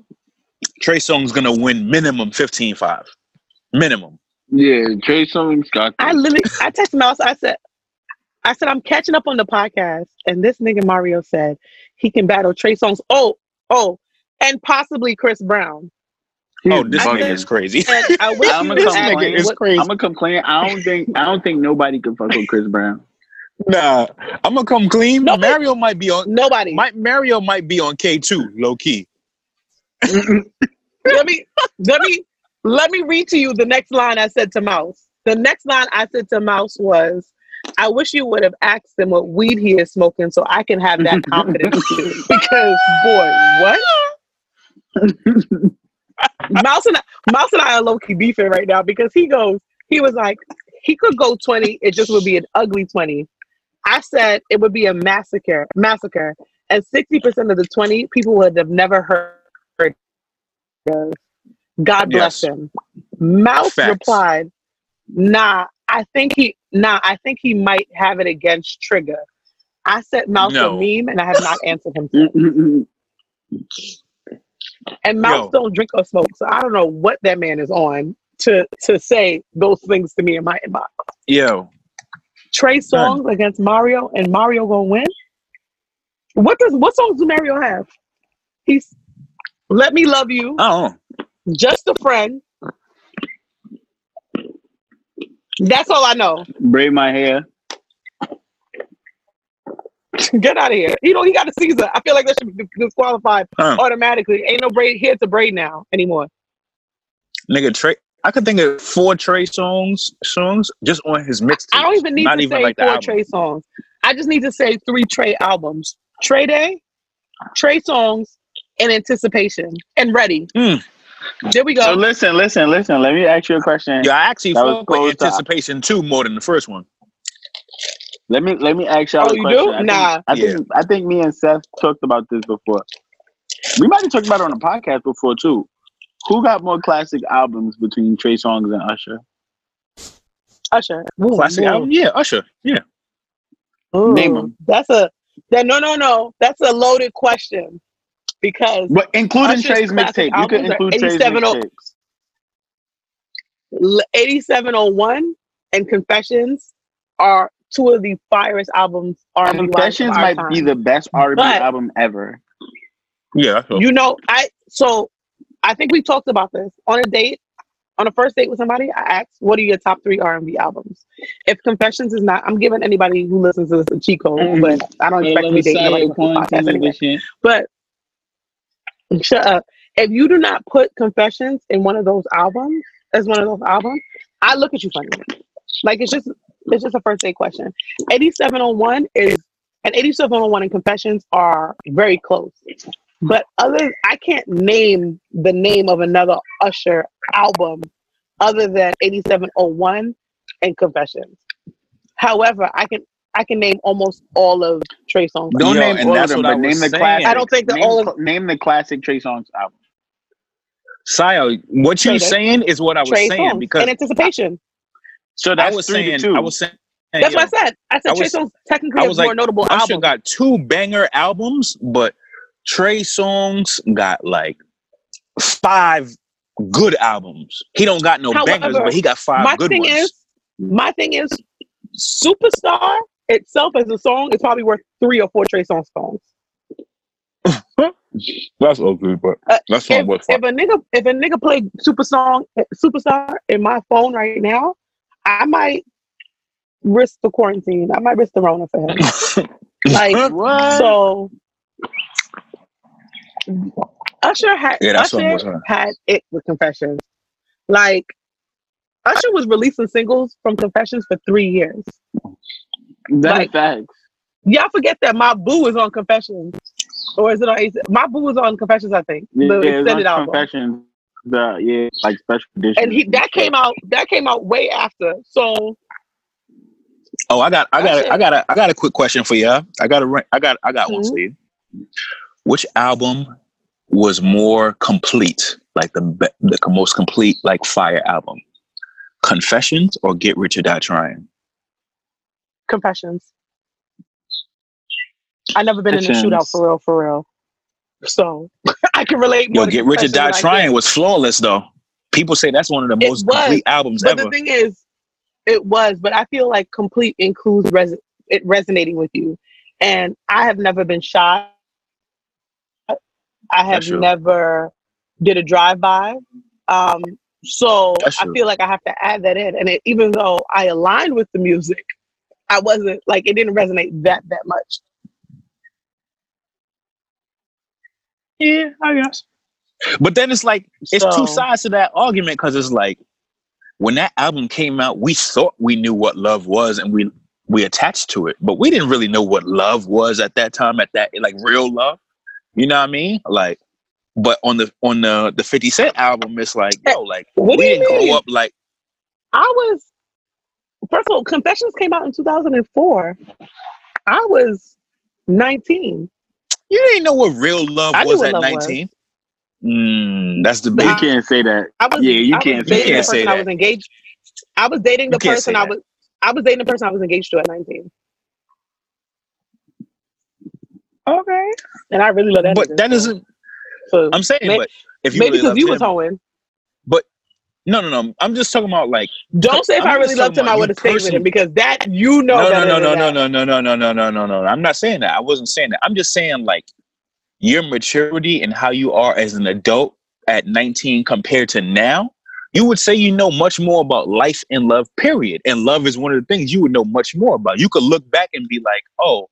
Trey Songz gonna win minimum 15-5. Minimum. Yeah, Trey Songz got. I literally, I texted Mouse. I said, I said, I'm catching up on the podcast, and this nigga Mario said he can battle Trey Songz. Oh, oh, and possibly Chris Brown. Oh, this I nigga think- is crazy. I wish I'm gonna This nigga is crazy. I'm gonna complain. I don't think. I don't think nobody can fuck with Chris Brown. Nah, I'm gonna come clean. Nobody- Mario might be on. Nobody. Might Mario might be on K2, low key. let me let me let me read to you the next line I said to Mouse. The next line I said to Mouse was, "I wish you would have asked him what weed he is smoking, so I can have that confidence too." *laughs* Because boy, what? Mouse and I, Mouse and I are low key beefing right now because he goes, he was like, he could go twenty, it just would be an ugly twenty. I said it would be a massacre, massacre, and sixty percent of the twenty people would have never heard. of. God bless Yes. him. Mouse Facts. replied, "Nah, I think he, nah, I think he might have it against Trigga." I said Mouse No. a meme, and I have not answered him. And Mouse Yo. don't drink or smoke, so I don't know what that man is on to to say those things to me in my inbox. Yo, Trey Songz against Mario, and Mario gonna win. What does what songs do Mario have? He's "Let Me Love You," Oh. "Just a Friend." That's all I know. Braid my hair. Get out of here. You know he got a Caesar. I feel like that should be disqualified Huh. automatically. Ain't no braid here to braid now anymore. Nigga, Trey. I could think of four Trey Songz songs just on his mixtape. I don't even need Not to even say like four. Trey songs. I just need to say three Trey albums: Trey Day, Trey songs, and Anticipation, and Ready. Mm. There we go. So listen, listen, listen. Let me ask you a question. Yeah, I actually That was fuck with close anticipation too more than the first one. Let me let me ask y'all Oh, a you question. do? I think, Nah. I think I think me and Seth talked about this before. We might have talked about it on the podcast before too. Who got more classic albums between Trey Songz and Usher? Usher. Ooh, Classic man. album? Yeah, Usher. Yeah. Ooh, Name 'em. That's a that no no no. That's a loaded question because But including Usher's Trey's mixtape. You could include Trey's 87 oh- mixtapes. eighty seven oh one and Confessions are two of the firest albums. R&B Confessions might time. be the best R&B But- album ever. Yeah. I You know, I so I think we talked about this on a date, on a first date with somebody. I asked, "What are your top three R and B albums?" If Confessions is not, I'm giving anybody who listens to this a cheat code, Mhm. but I don't expect to be dating nobody with this podcast anyway. But shut up. If you do not put Confessions in one of those albums, as one of those albums, I look at you funny. Like it's just it's just a first date question. 8701 is and 8701 and Confessions are very close. But other I can't name the name of another Usher album other than 8701 and Confessions. However, I can I can name almost all of Trey Songz. Don't Yo, name and all of them, but name the classic. I don't think the name, all of- name the classic Trey Songz album. Sayo, what you Trey- saying is what I was Trey saying Songz because in anticipation. So I that's was saying to two. I was saying That's yo, what I said. I said I Trey was- Songz technically I has was more like, notable Usher albums. got two banger albums, but Trey Songz got like five good albums. He don't got no bangers, but he got five my good thing ones. is, my thing is, Superstar itself as a song is probably worth three or four Trey Songz songs. *laughs* That's ugly, but Uh, that's not If, what. if a nigga if a nigga play super song superstar in my phone right now, I might risk the quarantine. I might risk the Rona for him. *laughs* like What? so. Usher had Yeah, that song was Usher hard. had it with Confessions. Like Usher was releasing singles from Confessions for three years. That's like- facts. Y'all forget that my boo is on Confessions, or is it on? My boo is on Confessions, I think. Yeah, the yeah, it's extended on album, Confessions. The yeah, like special edition. and he that came out that came out way after. So Oh, I got, I got, I got, a, I got a quick question for you. I got a, I got, I got one Mhm. for you. Which album was more complete, like the the most complete, like fire album? Confessions or Get Rich or Die Trying? Confessions. I never been in a shootout for real, for real. So *laughs* I can relate. More Yo, Get Rich or Die Trying was flawless, though. People say that's one of the most was, complete albums But ever. the thing is, it was. But I feel like complete includes res- it resonating with you, and I have never been shy. I have never did a drive by. Um, so I feel like I have to add that in. And it, even though I aligned with the music, I wasn't like it didn't resonate that that much. Yeah, I guess. But then it's like it's So- two sides to that argument because it's like when that album came out, we thought we knew what love was and we we attached to it, but we didn't really know what love was at that time. At that like real love, you know what I mean? Like, but on the on the the Fifty Cent album, it's like yo, like What we didn't mean? grow up like I was first of all, Confessions came out in 2004. I was 19. you didn't know what real love I was at love was. nineteen. Mm, that's the But you big. I- can't say that. I was Yeah, you I was can't say dating that. the person I was engaged. I was dating the person say I that. was I was dating the person I was engaged to at 19. Okay, And I really love that. but nigga, that so- isn't. so I'm saying, May- but if you maybe because loved you him, was hoeing. But no, no, no. I'm just talking about like Don't say if I'm I really loved him, I would have stayed with him because that you know no, no, no, no, no, no, no, no, no, no, no, no, no. I'm not saying that. I wasn't saying that. I'm just saying like your maturity and how you are as an adult at 19 compared to now. You would say you know much more about life and love, period. And love is one of the things you would know much more about. You could look back and be like, oh,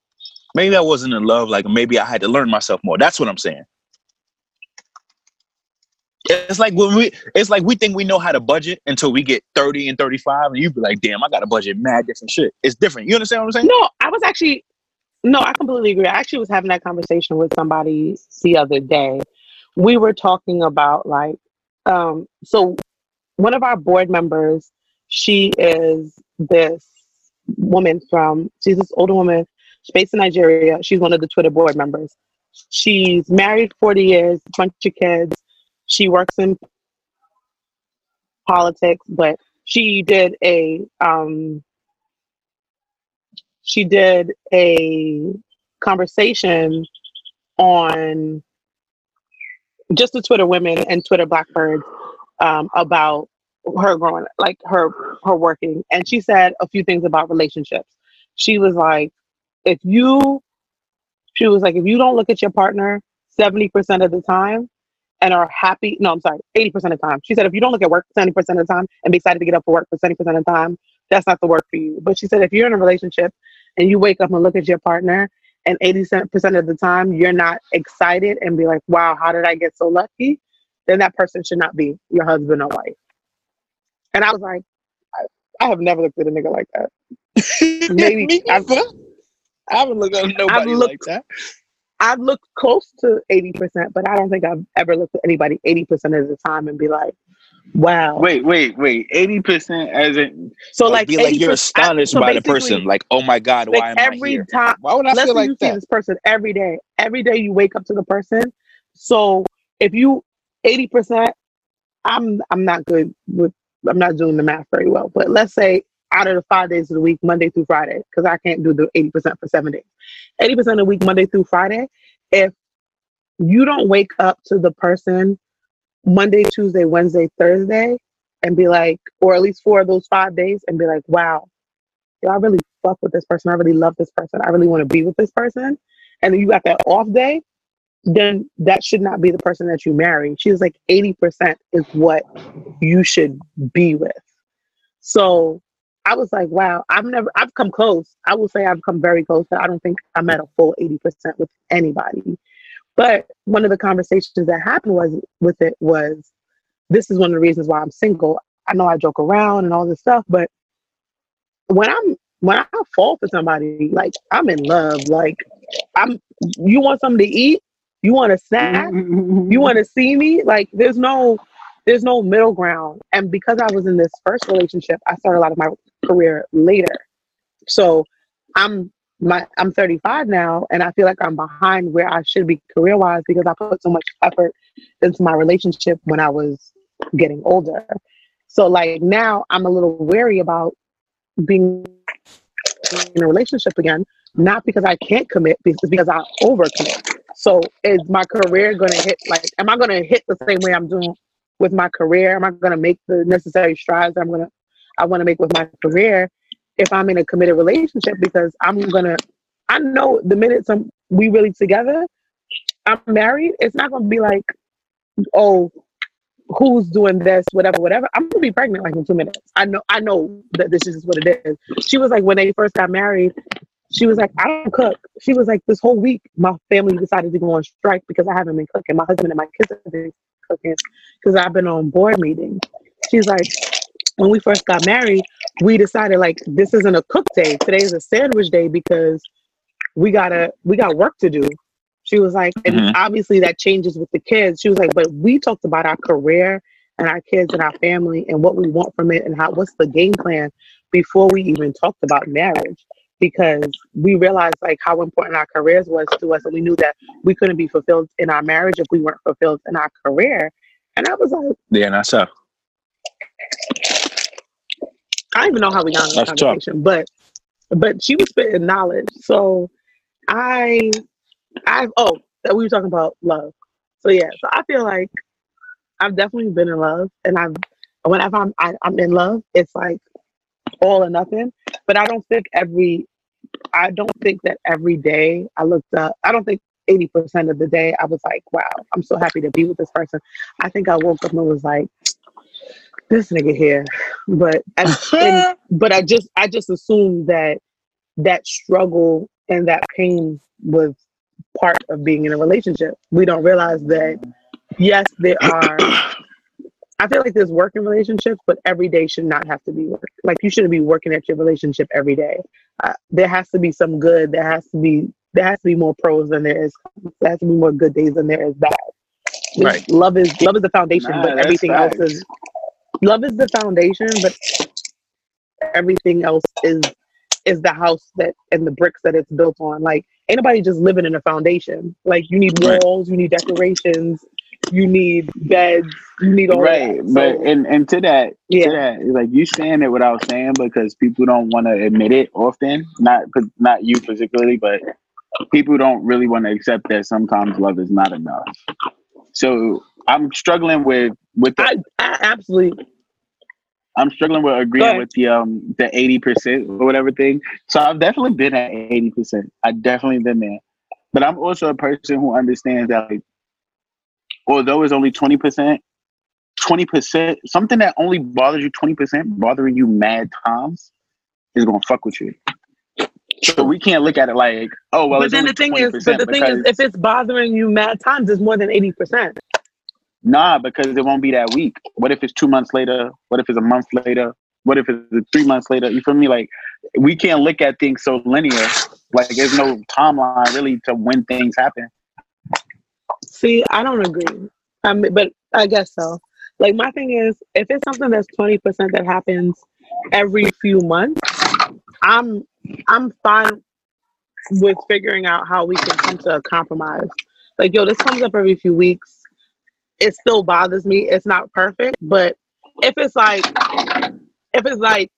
maybe I wasn't in love. Like maybe I had to learn myself more. That's what I'm saying. It's like when we it's like we think we know how to budget until we get 30 and 35, and you be like, damn, I gotta budget mad different shit. It's different. You understand what I'm saying? No, I was actually no, I completely agree. I actually was having that conversation with somebody the other day. We were talking about like um so one of our board members, she is this woman from she's this older woman, she's based in Nigeria. She's one of the Twitter board members. She's married 40 years, bunch of kids. She works in politics, but she did a um she did a conversation on just the Twitter women and Twitter Blackbirds um, about her growing, like her her working, and she said a few things about relationships. She was like, if you, she was like, if you don't look at your partner seventy percent of the time and are happy, no, I'm sorry, eighty percent of the time. She said if you don't look at work seventy percent of the time and be excited to get up for work for seventy percent of the time, that's not the work for you. But she said if you're in a relationship and you wake up and look at your partner and 80% of the time you're not excited and be like, wow, how did I get so lucky? Then that person should not be your husband or wife. And I was like, I, I have never looked at a nigga like that. *laughs* Maybe Me I've, neither. I haven't looked at nobody like looked- that. I've looked close to 80%, but I don't think I've ever looked at anybody 80% of the time and be like, Wow. Wait, wait, wait. Eighty percent as in so Like, like be like you're 80% astonished so by the person. Like, oh my god, why like am I every here? time Why would I feel like you see this person every day. Every day you wake up to the person. So if you eighty percent, I'm I'm not good with I'm not doing the math very well. But let's say out of the five days of the week, Monday through Friday, because I can't do the eighty percent for seven days. Eighty percent of the week, Monday through Friday. If you don't wake up to the person Monday, Tuesday, Wednesday, Thursday, and be like, or at least four of those five days, and be like, wow, yo, I really fuck with this person. I really love this person. I really want to be with this person. And then you got that off day, then that should not be the person that you marry. She's like 80% is what you should be with. So I was like, wow, I've never, I've come close. I will say I've come very close, but I don't think I'm at a full 80% with anybody. But one of the conversations that happened was with it was this is one of the reasons why I'm single. I know I joke around and all this stuff, but when I'm when I fall for somebody, like I'm in love. Like I'm you want something to eat, you want a snack, you want to *laughs* see me. Like there's no there's no middle ground. And because I was in this first relationship, I started a lot of my career later. So I'm my I'm 35 now and I feel like I'm behind where I should be career wise because I put so much effort into my relationship when I was getting older. So like now I'm a little wary about being in a relationship again, not because I can't commit, because because I overcommit. So is my career gonna hit like am I gonna hit the same way I'm doing with my career? Am I gonna make the necessary strides I'm gonna I wanna make with my career if I'm in a committed relationship because I'm gonna I know the minute some we really together, I'm married, it's not gonna be like, oh, who's doing this, whatever, whatever. I'm gonna be pregnant like in two minutes. I know I know that this is what it is. She was like when they first got married, she was like, I don't cook. She was like, this whole week my family decided to go on strike because I haven't been cooking. My husband and my kids have been cooking because I've been on board meetings. She's like, when we first got married, we decided like this isn't a cook day. Today is a sandwich day because we gotta we got work to do. She was like, and Mhm. obviously that changes with the kids. She was like, but we talked about our career and our kids and our family and what we want from it and how what's the game plan before we even talked about marriage because we realized like how important our careers was to us and we knew that we couldn't be fulfilled in our marriage if we weren't fulfilled in our career. And I was like, Yeah, that's so. I don't even know how we got in the That's tough. conversation, but but she was spitting knowledge. So I I oh that we were talking about love. So yeah, so I feel like I've definitely been in love, and I've whenever I'm I, I'm in love, it's like all or nothing. But I don't think every I don't think that every day I looked up. I don't think. 80% of the day, I was like, wow, I'm so happy to be with this person. I think I woke up and was like, this nigga here. But I, and, *laughs* but I just I just assumed that that struggle and that pain was part of being in a relationship. We don't realize that yes, there are *clears throat* I feel like there's working relationships, but every day should not have to be work. Like you shouldn't be working at your relationship every day. Uh, there has to be some good. There has to be there has to be more pros than there is. There has to be more good days than there is bad. Right. Love is love is the foundation, Nah, but everything else is love is the foundation, but everything else is is the house that and the bricks that it's built on. Like ain't nobody just living in a foundation. Like you need walls, you need decorations, you need beds, you need all right, that. but and and to that, yeah. to that, like you saying it without saying because people don't want to admit it often. Not not you particularly, but people don't really want to accept that sometimes love is not enough. So I'm struggling with with the, I, I absolutely I'm struggling with agreeing with the um the eighty percent or whatever thing. So I've definitely been at eighty percent. I've definitely been there. But I'm also a person who understands that like although it's only twenty percent, twenty percent something that only bothers you twenty percent bothering you mad times is gonna fuck with you. So we can't look at it like, oh well but it's then the thing 20% is, but the thing is, if it's bothering you mad times, it's more than eighty percent. Nah, because it won't be that week. What if it's two months later? What if it's a month later? What if it's three months later? You feel me? Like we can't look at things so linear. Like there's no timeline really to when things happen. See, I don't agree. I mean, but I guess so. Like my thing is, if it's something that's twenty percent that happens every few months, I'm I'm fine with figuring out how we can come to a compromise. Like, yo, this comes up every few weeks. It still bothers me. It's not perfect, but if it's like, if it's like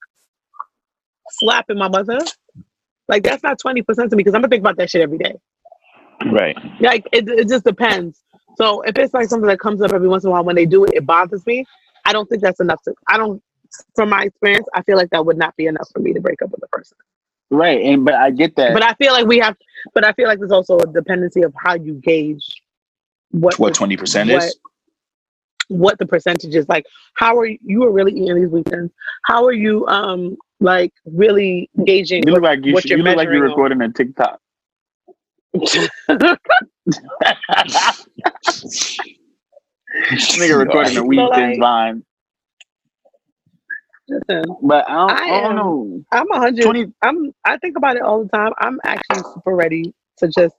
slapping my mother, like that's not twenty percent to me because I'm gonna think about that shit every day. Right. Like it, it just depends. So if it's like something that comes up every once in a while when they do it, it bothers me. I don't think that's enough to. I don't. From my experience, I feel like that would not be enough for me to break up with a person. Right, and but I get that. But I feel like we have. But I feel like there's also a dependency of how you gauge what What twenty percent is. what the percentage is like how are you, you are really eating these weekends how are you um like really gauging you what, look like you, should, you're you look like you're measuring on. recording a TikTok. Nigga recording a weekend vine. Listen, But I don't, I I, don't know. i'm a hundred i'm i think about it all the time i'm actually super ready to just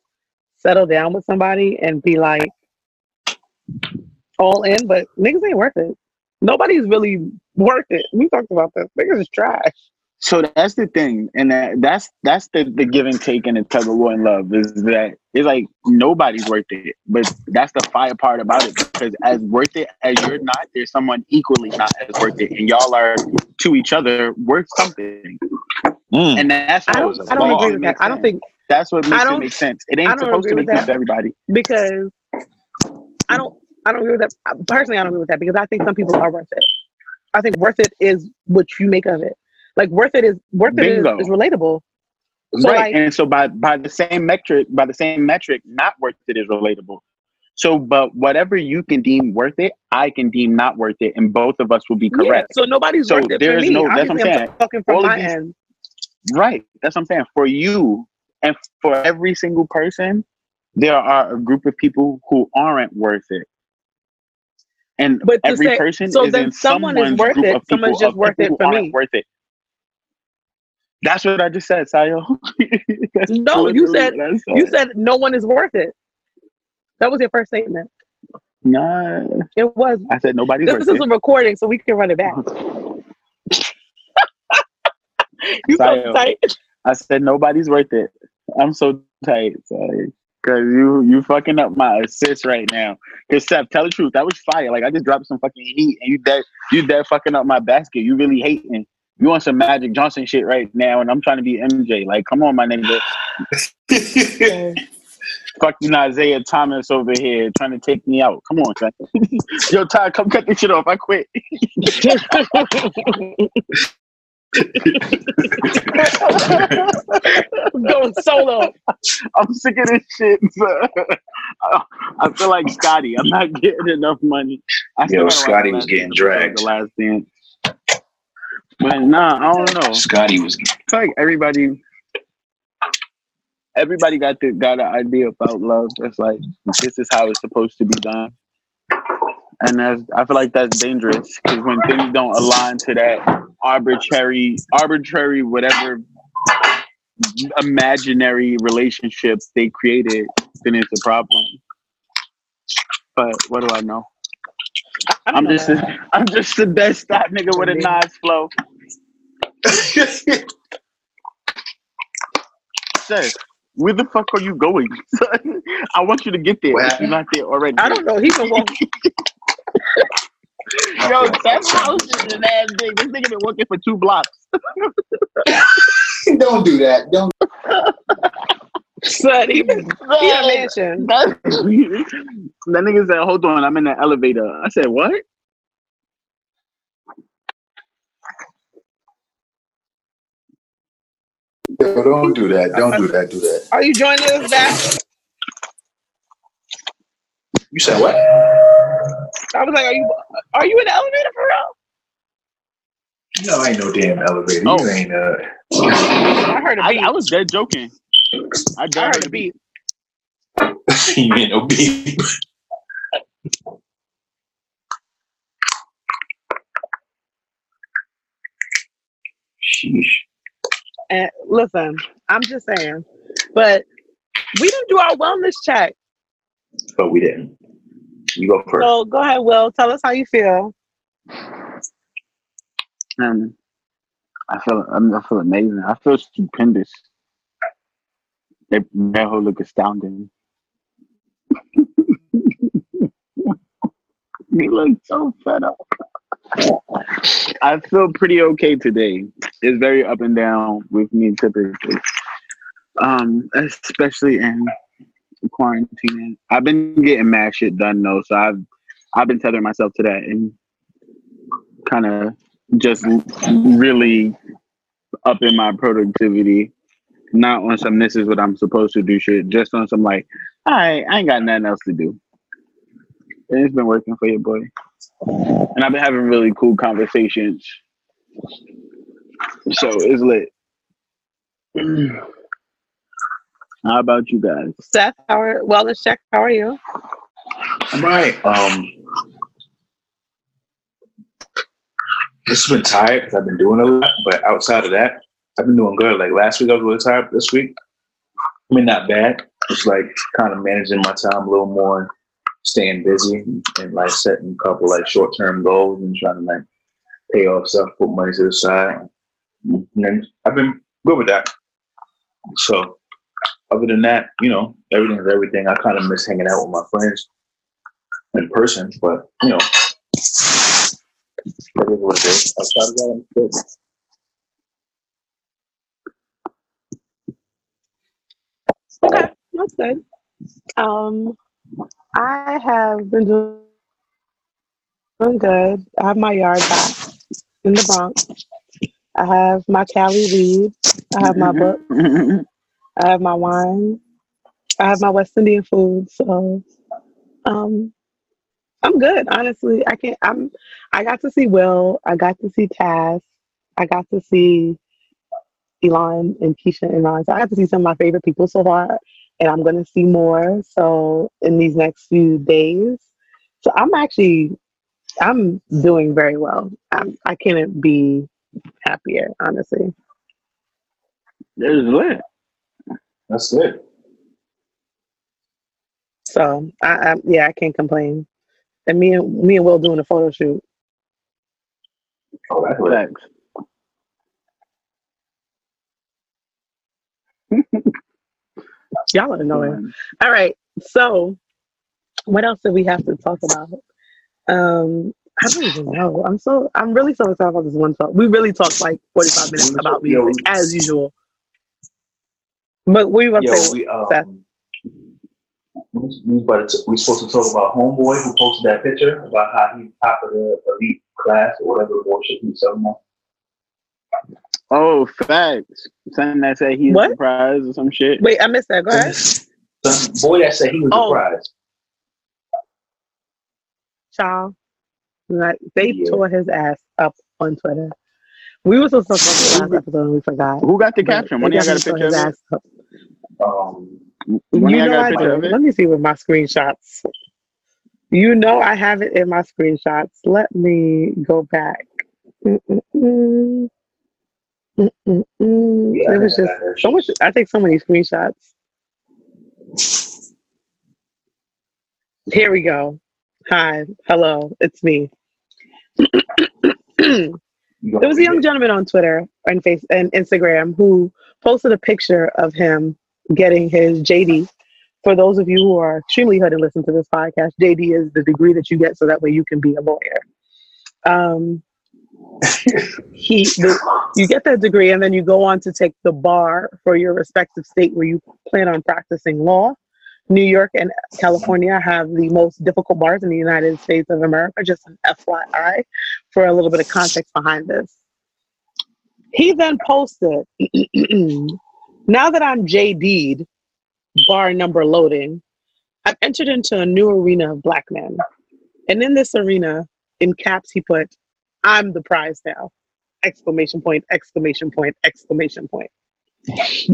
settle down with somebody and be like all in but niggas ain't worth it. Nobody's really worth it. We talked about this. Niggas is trash. So that's the thing, and that, that's that's the, the give and take and the tug of war in love is that it's like nobody's worth it, but that's the fire part about it because as worth it as you're not, there's someone equally not as worth it, and y'all are to each other worth something, Mm. and that's i what don't i don't agree with make that. I don't think that's what makes it make sense. It ain't supposed to agree make sense to everybody. because I don't I don't agree with that. Personally, I don't agree with that because I think some people are worth it. I think worth it is what you make of it. Like worth it is worth it is, is relatable. So, right, like- and so by by the same metric, by the same metric, not worth it is relatable. So, but whatever you can deem worth it, I can deem not worth it, and both of us will be Yeah, correct. so nobody's So worth it there's me. no- that's what I'm Obviously, I'm saying. talking from All my these- end. Right. That's what I'm saying. For you and for every single person, there are a group of people who aren't worth it. And But every say- person so is then in someone is someone's worth group it, of people someone's just worth it for me. Worth it. That's what I just said, Sayo. *laughs* No, you said- You said no one is worth it. That was your first statement. Nah, It was. I said nobody's worth it. This is it. a recording, so we can run it back. *laughs* you so tight. I said nobody's worth it. I'm so tight, sorry. Cause you you fucking up my assist right now. Cause Seth, tell the truth, that was fire. Like I just dropped some fucking heat, and you dead you dead fucking up my basket. You really hating. You want some Magic Johnson shit right now, and I'm trying to be MJ. Like, come on, my nigga. *laughs* Fucking Isaiah Thomas over here trying to take me out. Come on, son. *laughs* Yo, Ty, come cut this shit off. I quit. *laughs* I'm going solo. I'm sick of this shit. son. I, I feel like Scottie. I'm not getting enough money. I Yo, gotta Scottie was getting dragged. The last dance. But nah, I don't know. Scottie was I feel like everybody, everybody got the got an idea about love. It's like this is how it's supposed to be done, and that's I feel like that's dangerous because when things don't align to that arbitrary, arbitrary whatever imaginary relationship they created, then it's a problem. But what do I know? I I'm know just a, *laughs* I'm just the best stop nigga with a nice flow. *laughs* Seth, where the fuck are you going? *laughs* I want you to get there. You're not there already. I don't know. He been walking. Yo, Seth's house is an ass big. This nigga been working for two blocks. *laughs* Don't do that. Don't. Son, he been he a mansion. that *laughs* that nigga said, "Hold on, I'm in the elevator." I said, "What?" Yo, don't do that. Don't do that. Do that. Are you joining us back? You said what? I was like, are you are you in the elevator for real? No, I ain't no damn elevator. Oh. You ain't. Uh, I heard a I, beat. I was dead joking. I, I dead heard a beat. *laughs* you ain't no beep. Sheesh. And listen, I'm just saying, but we didn't do our wellness check. But we didn't. You go first. So go ahead, Will. Tell us how you feel. Um, I feel I'm, I feel amazing. I feel stupendous. They that whole look astounding. *laughs* you look so fed up. I feel pretty okay today. It's very up and down with me typically. Um, especially in quarantine. I've been getting mad shit done though, so I've I've been tethering myself to that and kind of just really up in my productivity. Not on some this is what I'm supposed to do shit, just on some like, all right, I ain't got nothing else to do. And it's been working for you, boy. And I've been having really cool conversations. So it's lit. *clears throat* How about you guys? Seth, how are wellness check? How are you? I'm right. Um, this has been tired because I've been doing a lot, but outside of that, I've been doing good. Like last week, I was really tired. This week, I mean, not bad. It's like kind of managing my time a little more, staying busy, and, and like setting a couple like short term goals and trying to like pay off stuff, put money to the side. And then I've been good with that. So, other than that, you know, everything is everything. I kind of miss hanging out with my friends in person, but you know, it is what it is. Outside of that, I'm good. Okay, that's good. Um, I have been doing doing good. I have my yard back in the Bronx. I have my Cali weed. I have my *laughs* book. I have my wine. I have my West Indian food. So, um, I'm good. Honestly, I can't. I'm. I got to see Will. I got to see Taz. I got to see Elon and Keisha and Ron. So I got to see some of my favorite people so far, and I'm going to see more. So in these next few days, so I'm actually, I'm doing very well. I'm, I can't be happier, honestly. There's lit. That's good. So I, I yeah, I can't complain. And me and me and Will doing a photo shoot. Oh, that's lit. Facts. *laughs* Y'all are annoying. All right. So, what else did we have to talk about? Um, I don't even know. I'm so I'm really so excited about this one talk. We really talked like 45 minutes about Yo, music as usual. But we were Yo, we Seth. um, we we about we supposed to talk about homeboy who posted that picture about how he top of the elite class or whatever bullshit he was talking about. Oh, facts. Something that said he's What? surprised or some shit. Wait, I missed that. Go ahead. Some boy that said he was Oh. surprised. Child. Like they Yeah. tore his ass up on Twitter. We were supposed to talk about the last episode and we forgot. Who got the caption? of y'all got a picture of it? Um, One You know got I a picture? Let me see with my screenshots. You know I have it in my screenshots. Let me go back. Mm-mm-mm. Mm-mm-mm. yeah, It was just so much. I take so many screenshots. Here we go. Hi, hello, it's me. *clears throat* *clears throat* There was a young gentleman on Twitter and face and Instagram who posted a picture of him getting his JD. For those of you who are extremely hood and listen to this podcast, JD is the degree that you get so that way you can be a lawyer. Um, *laughs* he, the, you get that degree and then you go on to take the bar for your respective state where you plan on practicing law. New York and California have the most difficult bars in the United States of America. Just an FYI for a little bit of context behind this. He then posted, *clears throat* now that I'm JD'd, bar number loading, I've entered into a new arena of black men. And in this arena, in caps, he put, I'm the prize now. Exclamation point, exclamation point, exclamation point.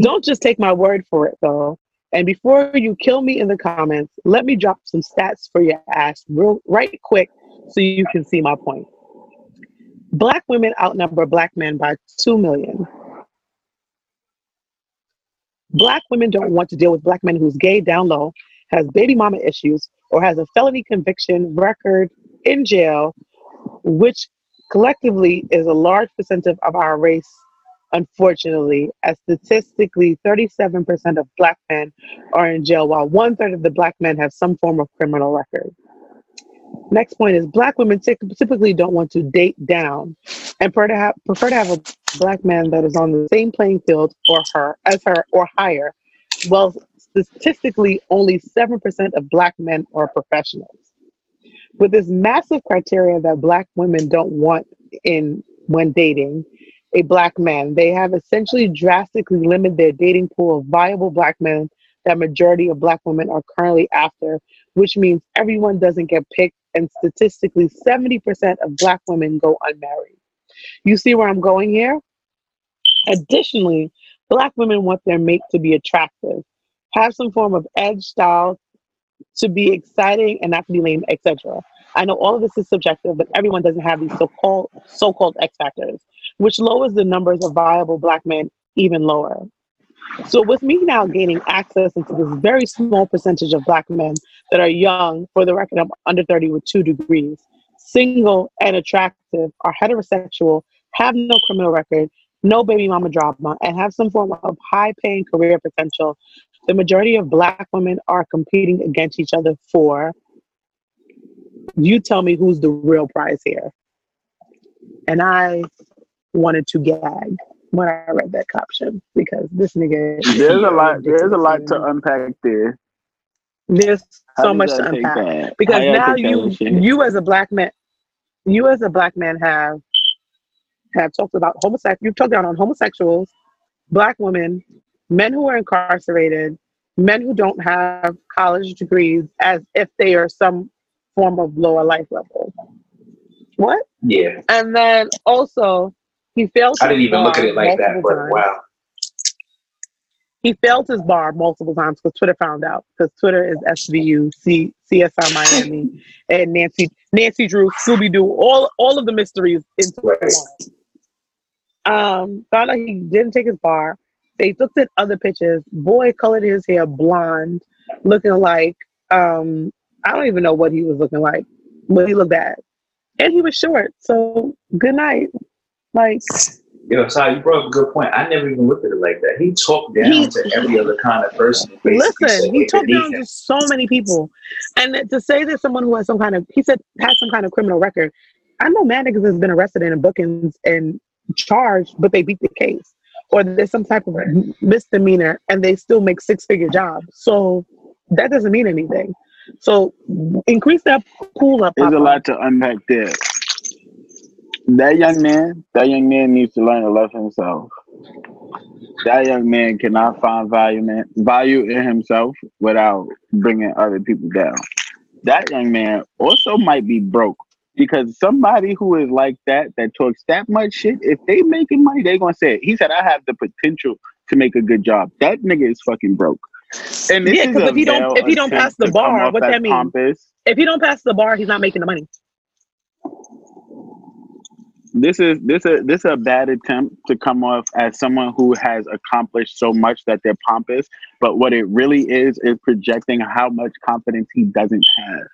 Don't just take my word for it though. And before you kill me in the comments, let me drop some stats for your ass real right quick so you can see my point. Black women outnumber black men by 2 million. Black women don't want to deal with black men who's gay, down low, has baby mama issues, or has a felony conviction record in jail, which collectively is a large percentage of our race, unfortunately, as statistically 37% of black men are in jail, while one third of the black men have some form of criminal record. Next point is black women typ- typically don't want to date down and prefer to have, prefer to have a black man that is on the same playing field or her as her or higher. Well, statistically, only 7% of black men are professionals. With this massive criteria that black women don't want in when dating a black man, they have essentially drastically limited their dating pool of viable black men that majority of black women are currently after, which means everyone doesn't get picked, and statistically, 70% of black women go unmarried. You see where I'm going here? Additionally, black women want their mate to be attractive, have some form of edge style, to be exciting and not to be lame, etc. I know all of this is subjective, but everyone doesn't have these so-called so-called X factors, which lowers the numbers of viable black men even lower. So with me now gaining access into this very small percentage of black men that are young, for the record, I'm under 30 with two degrees, single and attractive, are heterosexual, have no criminal record, no baby mama drama, and have some form of high paying career potential. The majority of black women are competing against each other for you tell me who's the real prize here. And I wanted to gag when I read that caption because this nigga There's a lot. There's a lot to unpack there. there's How so much y'all to unpack that? because now you you as a black man you as a black man have have talked about homosexual you've talked down on homosexuals black women men who are incarcerated men who don't have college degrees as if they are some form of lower life level what Yeah, and then also he failed I didn't even look at it like that, but times. wow. he failed his bar multiple times because Twitter found out. Because Twitter is SVU, C, CSI Miami, and Nancy Nancy Drew, Scooby Doo, all all of the mysteries in Twitter. Um, found out he didn't take his bar. They looked at other pictures. Boy colored his hair blonde, looking like um, I don't even know what he was looking like, but he looked bad, and he was short. So good night. Like Yo, sorry, you brought up a good point. I never even looked at it like that. He talked down He- to every other kind of person. Listen, he talked down to so many people, and to say that someone who has some kind of he said has some kind of criminal record. I know mad niggas has been arrested and in bookings and charged, but they beat the case, or there's some type of misdemeanor and they still make six figure jobs. So that doesn't mean anything. So increase that pool up. There's a lot to unpack there. That young man, that young man needs to learn to love himself. That young man cannot find value, man, value in himself without bringing other people down. That young man also might be broke because somebody who is like that, that talks that much shit, if they making money, they gonna say it. He said, "I have the potential to make a good job." That nigga is fucking broke. And Yeah, is 'cause a if he don't- if he don't pass the bar, what that mean? Pompous. If he don't pass the bar, he's not making the money. This is this is this is a bad attempt to come off as someone who has accomplished so much that they're pompous but what it really is is projecting how much confidence he doesn't have.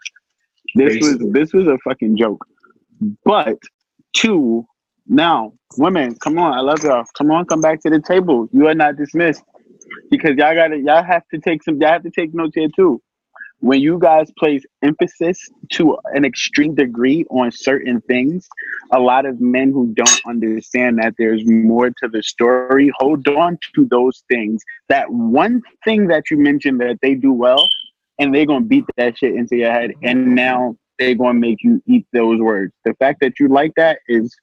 This Basically. was this was a fucking joke. But two now women come on i love y'all. Come on come back to the table. You are not dismissed. Because y'all gotta y'all have to take some y'all have to take notes here too when you guys place emphasis to an extreme degree on certain things, a lot of men who don't understand that there's more to the story hold on to those things. That one thing that you mentioned that they do well, and they're gonna beat that shit into your head, and now they're gonna make you eat those words. The fact that you like that is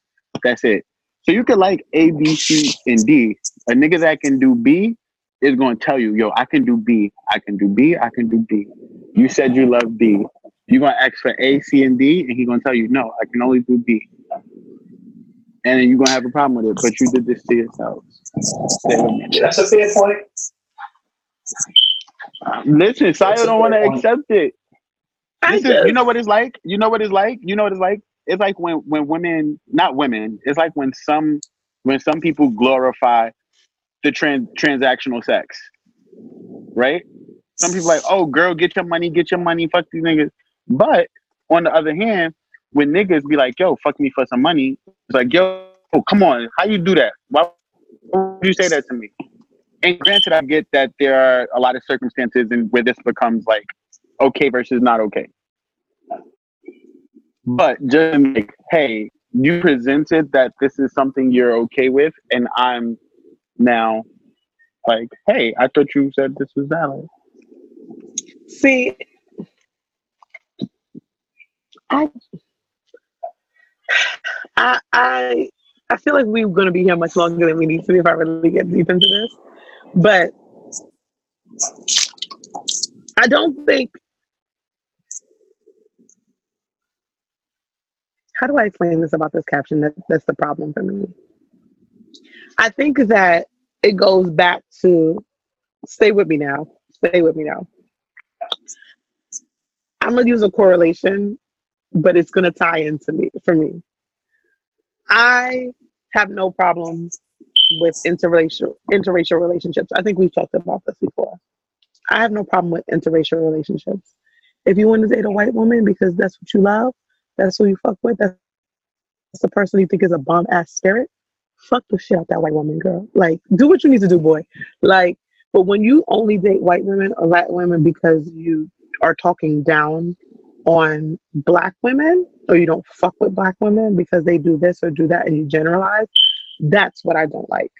that's it. So you could like A, B, C, and D. A nigga that can do B is gonna tell you, yo, I can do B, I can do B, I can do B. You said you love B. You're gonna ask for A, C, and D, and he's gonna tell you, no, I can only do B. And then you're gonna have a problem with it, but you did this to yourself. Stay with me. Yeah, that's a fair point. Listen, Sayo That's don't want to accept it. I This is, you know what it's like. You know what it's like. You know what it's like. It's like when when women, not women. It's like when some when some people glorify the trans transactional sex, right? some people like, oh, girl, get your money, get your money, fuck these niggas. But on the other hand, when niggas be like, yo, fuck me for some money, it's like, yo, oh, come on, how you do that? Why would you say that to me? And granted, I get that there are a lot of circumstances and where this becomes like okay versus not okay. But just like, hey, you presented that this is something you're okay with, and I'm now like, hey, I thought you said this was valid. See, I, I, I, feel like we're going to be here much longer than we need to be if I really get deep into this. But I don't think. How do I explain this about this caption? That that's the problem for me. I think that it goes back to stay with me now. Stay with me now. I'm gonna use a correlation, but it's gonna tie into me for me. I have no problems with interracial interracial relationships. I think we've talked about this before. I have no problem with interracial relationships. If you want to date a white woman because that's what you love, that's who you fuck with, that's the person you think is a bomb ass spirit, fuck the shit out that white woman, girl. Like, do what you need to do, boy. Like, but when you only date white women or black women because you are talking down on black women or you don't fuck with black women because they do this or do that and you generalize, that's what I don't like.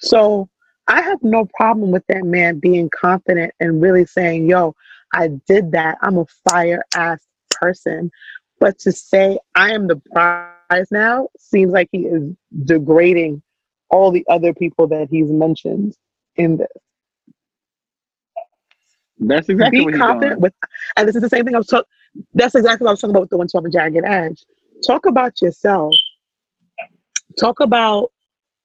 So I have no problem with that man being confident and really saying, yo, I did that. I'm a fire ass person. But to say I am the prize now seems like he is degrading all the other people that he's mentioned in this. That's exactly Be what he's confident doing. with, and this is the same thing I was talking. That's exactly what I was talking about with the one talking jagged edge. Talk about yourself. Talk about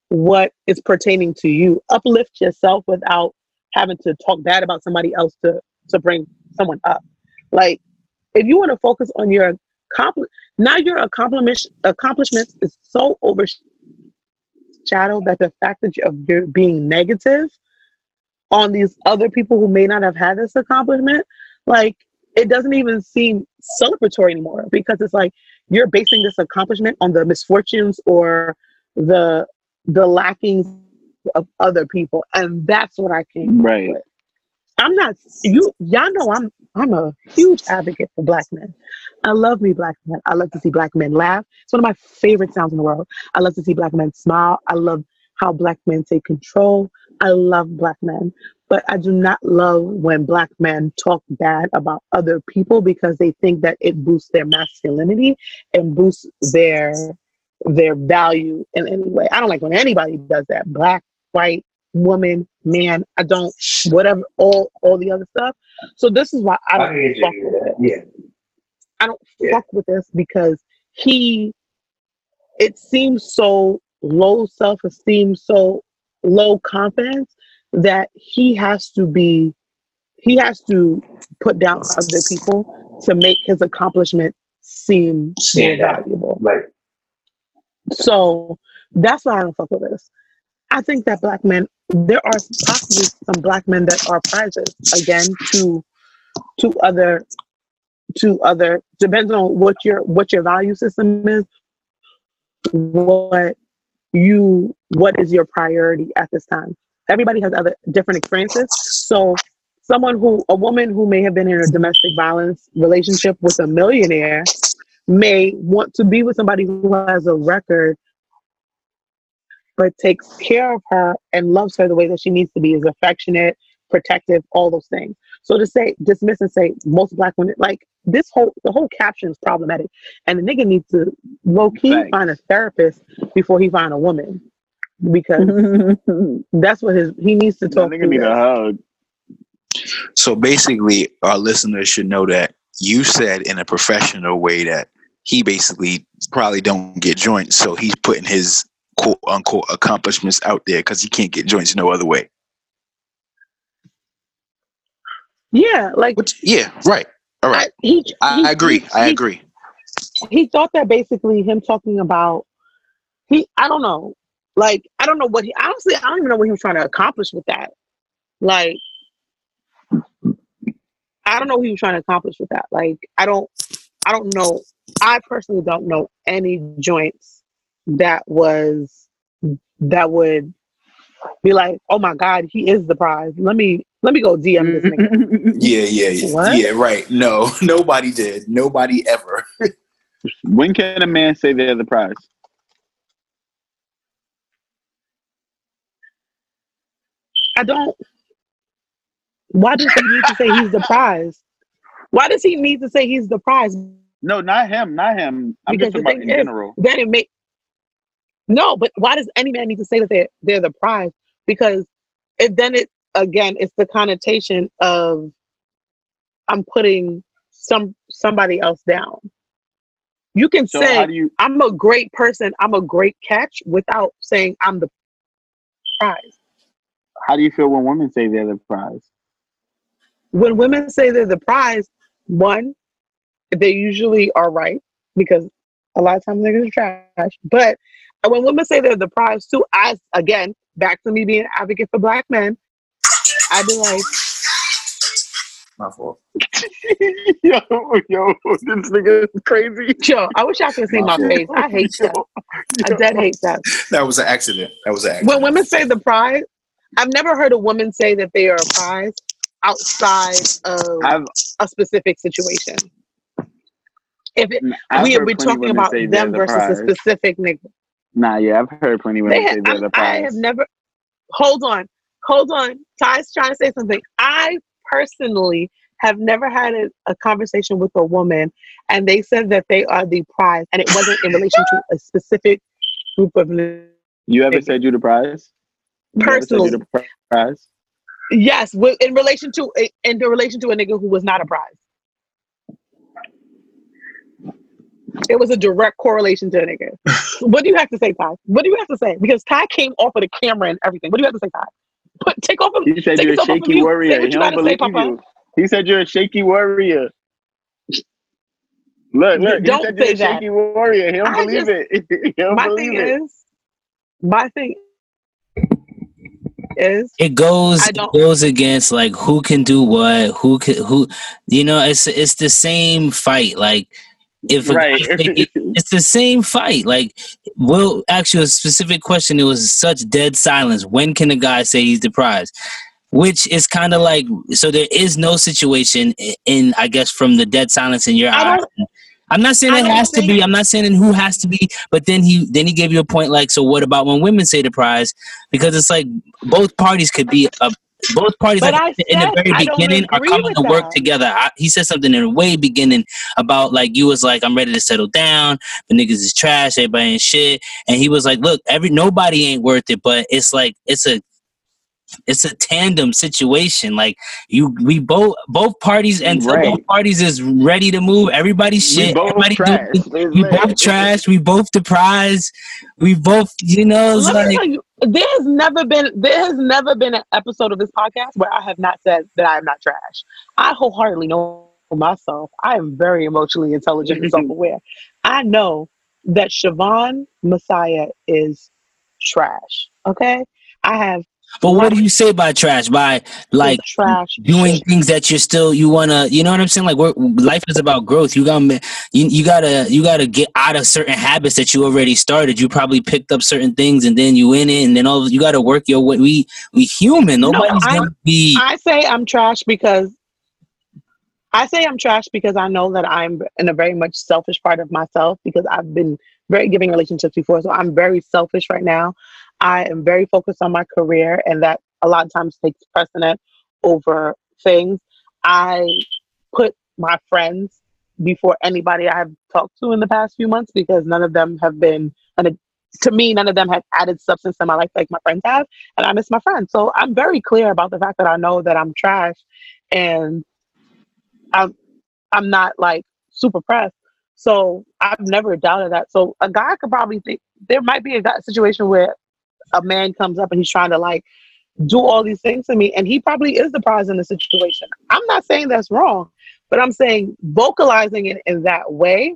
what is pertaining to you. Uplift yourself without having to talk bad about somebody else to to bring someone up. Like if you want to focus on your now your accomplishment accomplishments is so overshadowed that the fact that you're, you're being negative on these other people who may not have had this accomplishment, like it doesn't even seem celebratory anymore because it's like you're basing this accomplishment on the misfortunes or the the lackings of other people, and that's what I came Right. with. I'm not you y'all know I'm I'm a huge advocate for black men. I love me black men. I love to see black men laugh. It's one of my favorite sounds in the world. I love to see black men smile. I love how black men take control. I love black men. But I do not love when black men talk bad about other people because they think that it boosts their masculinity and boosts their their value in any way. I don't like when anybody does that. Black, white, woman, man. I don't whatever all all the other stuff. So this is why I don't fuck with it. Yeah. I don't fuck with this because he it seems so low self-esteem, so low confidence that he has to be he has to put down other people to make his accomplishment seem more Stand out. valuable. Like So that's why I don't fuck with this. I think that black men, there are possibly some black men that are prizes again to to other to other depends on what your what your value system is, what you what is your priority at this time. Everybody has other different experiences. So someone who a woman who may have been in a domestic violence relationship with a millionaire may want to be with somebody who has a record but takes care of her and loves her the way that she needs to be, is affectionate, protective, all those things. So to say dismiss and say most black women like this whole the whole caption is problematic, and the nigga needs to low key Facts. find a therapist before he find a woman because *laughs* that's what his he needs to That talk nigga through need a hug. So basically, our listeners should know that you said in a professional way that he basically probably don't get joints, so he's putting his quote unquote accomplishments out there because he can't get joints no other way. Yeah, like Which, yeah, right. All right. I, he, he- I agree. he- I agree. he thought that basically him talking about he I don't know. Like I don't know what he honestly I don't even know what he was trying to accomplish with that. Like I don't know what he was trying to accomplish with that. Like, I don't, I don't know. I personally don't know any joints that was that would be like, oh my god, he is the prize. Let me let me go DM this nigga. Mm-hmm. Yeah, yeah, yeah. What? Yeah, right. No, *laughs* nobody did. Nobody ever. when can a man say they're the prize? I don't. Why does he need to say he's the prize? Why does he need to say he's the prize? No, not him, not him. I'm Because just the about in is- general. Then it make no, but why does any man need to say that they're they're the prize? Because it then it again it's the connotation of I'm putting some somebody else down. You can So say you? I'm a great person, I'm a great catch without saying I'm the prize. How do you feel when women say they're the prize? When women say they're the prize, one, they usually are right because a lot of times niggas are trash. But when women say they're the prize too, I again back to me being an advocate for black men, I'd be like, My fault. *laughs* yo, yo, this nigga is crazy. yo, I wish I could see my face. I hate that. I dead hate that. That was an accident. That was an accident. When women say the prize, I've never heard a woman say that they are a prize outside of I've, a specific situation. If it, I've we heard we're talking about them the versus prize. a specific nigga. Nah, yeah, I've heard plenty women say have, they're I'm- I have never. Hold on, hold on. Ty's trying to say something. I personally have never had a, a conversation with a woman, and they said that they are the prize, and it wasn't in relation to a specific group of. You ever said you the prize? You ever said you Personally, the prize? yes, in relation to in the relation to a nigga who was not a prize. It was a direct correlation to a nigga. *laughs* what do you have to say, Ty? What do you have to say? Because Ty came off of the camera and everything. What do you have to say, Ty? Put take off of He said you're a yourself of shaky warrior. He you don't gotta say, believe you. He said you're a shaky warrior. Look, look. Don't he said say you're a that. shaky warrior. He don't I believe just- it. *laughs* he don't my believe thing it. is, my thing is, it goes it goes against like who can do what who can who you know it's it's the same fight like if right. *laughs* it's the same fight like we'll ask you a specific question it was such dead silence when can a guy say he's deprived? which is kind of like so there is no situation in i guess from the dead silence in your eyes. I'm not saying it has to be i'm not saying who has to be but then he then he gave you a point like so what about when women say the prize because it's like both parties could be a both parties like, I in the very beginning are coming with to work together. I, he said something in the way beginning about like you was like i'm ready to settle down. The niggas is trash. Everybody ain't shit. And he was like look every nobody ain't worth it but it's like it's a it's a tandem situation. Like you we both both parties and Right. both parties is ready to move. Everybody's we shit. both everybody do- trash. we both trash. We both the prize we both you know it's like you, there has never been there has never been an episode of this podcast where I have not said that I am not trash. I wholeheartedly know myself. I am very emotionally intelligent and *laughs* self-aware. I know that Siobhan Messiah is trash. Okay, I have but what do you say by trash? By like trash doing things that you're still you wanna you know what I'm saying? Like we're, life is about growth. You gotta you, you gotta you gotta get out of certain habits that you already started. You probably picked up certain things and then you in it and then all you gotta work your way. We we human. No, I'm- gonna be I say I'm trash because I say I'm trash because I know that I'm in a very much selfish part of myself because I've been very giving relationships before. So I'm very selfish right now. I am very focused on my career and that a lot of times takes precedent over things. I put my friends before anybody I have talked to in the past few months because none of them have been and to me none of them have added substance to my life like my friends have and I miss my friends. So I'm very clear about the fact that I know that I'm trash and I'm I'm not like super pressed. So I've never doubted that. So a guy could probably think there might be a situation where a man comes up and he's trying to like do all these things to me and he probably is the prize in the situation. I'm not saying that's wrong, but I'm saying vocalizing it in that way,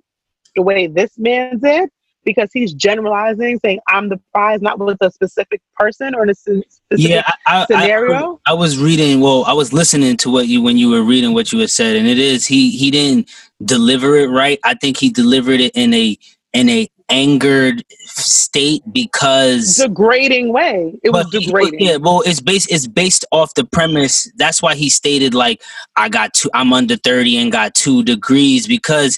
the way this man did, because he's generalizing, saying I'm the prize, not with a specific person or in a specific yeah, I, I, scenario. I, I was reading. Well, I was listening to what you when you were reading what you had said, and it is he he didn't deliver it right. I think he delivered it in a in a angered state because degrading way. It was But he- degrading. yeah, well, it's based it's based off the premise. That's why he stated like I got two. I'm under thirty and got two degrees because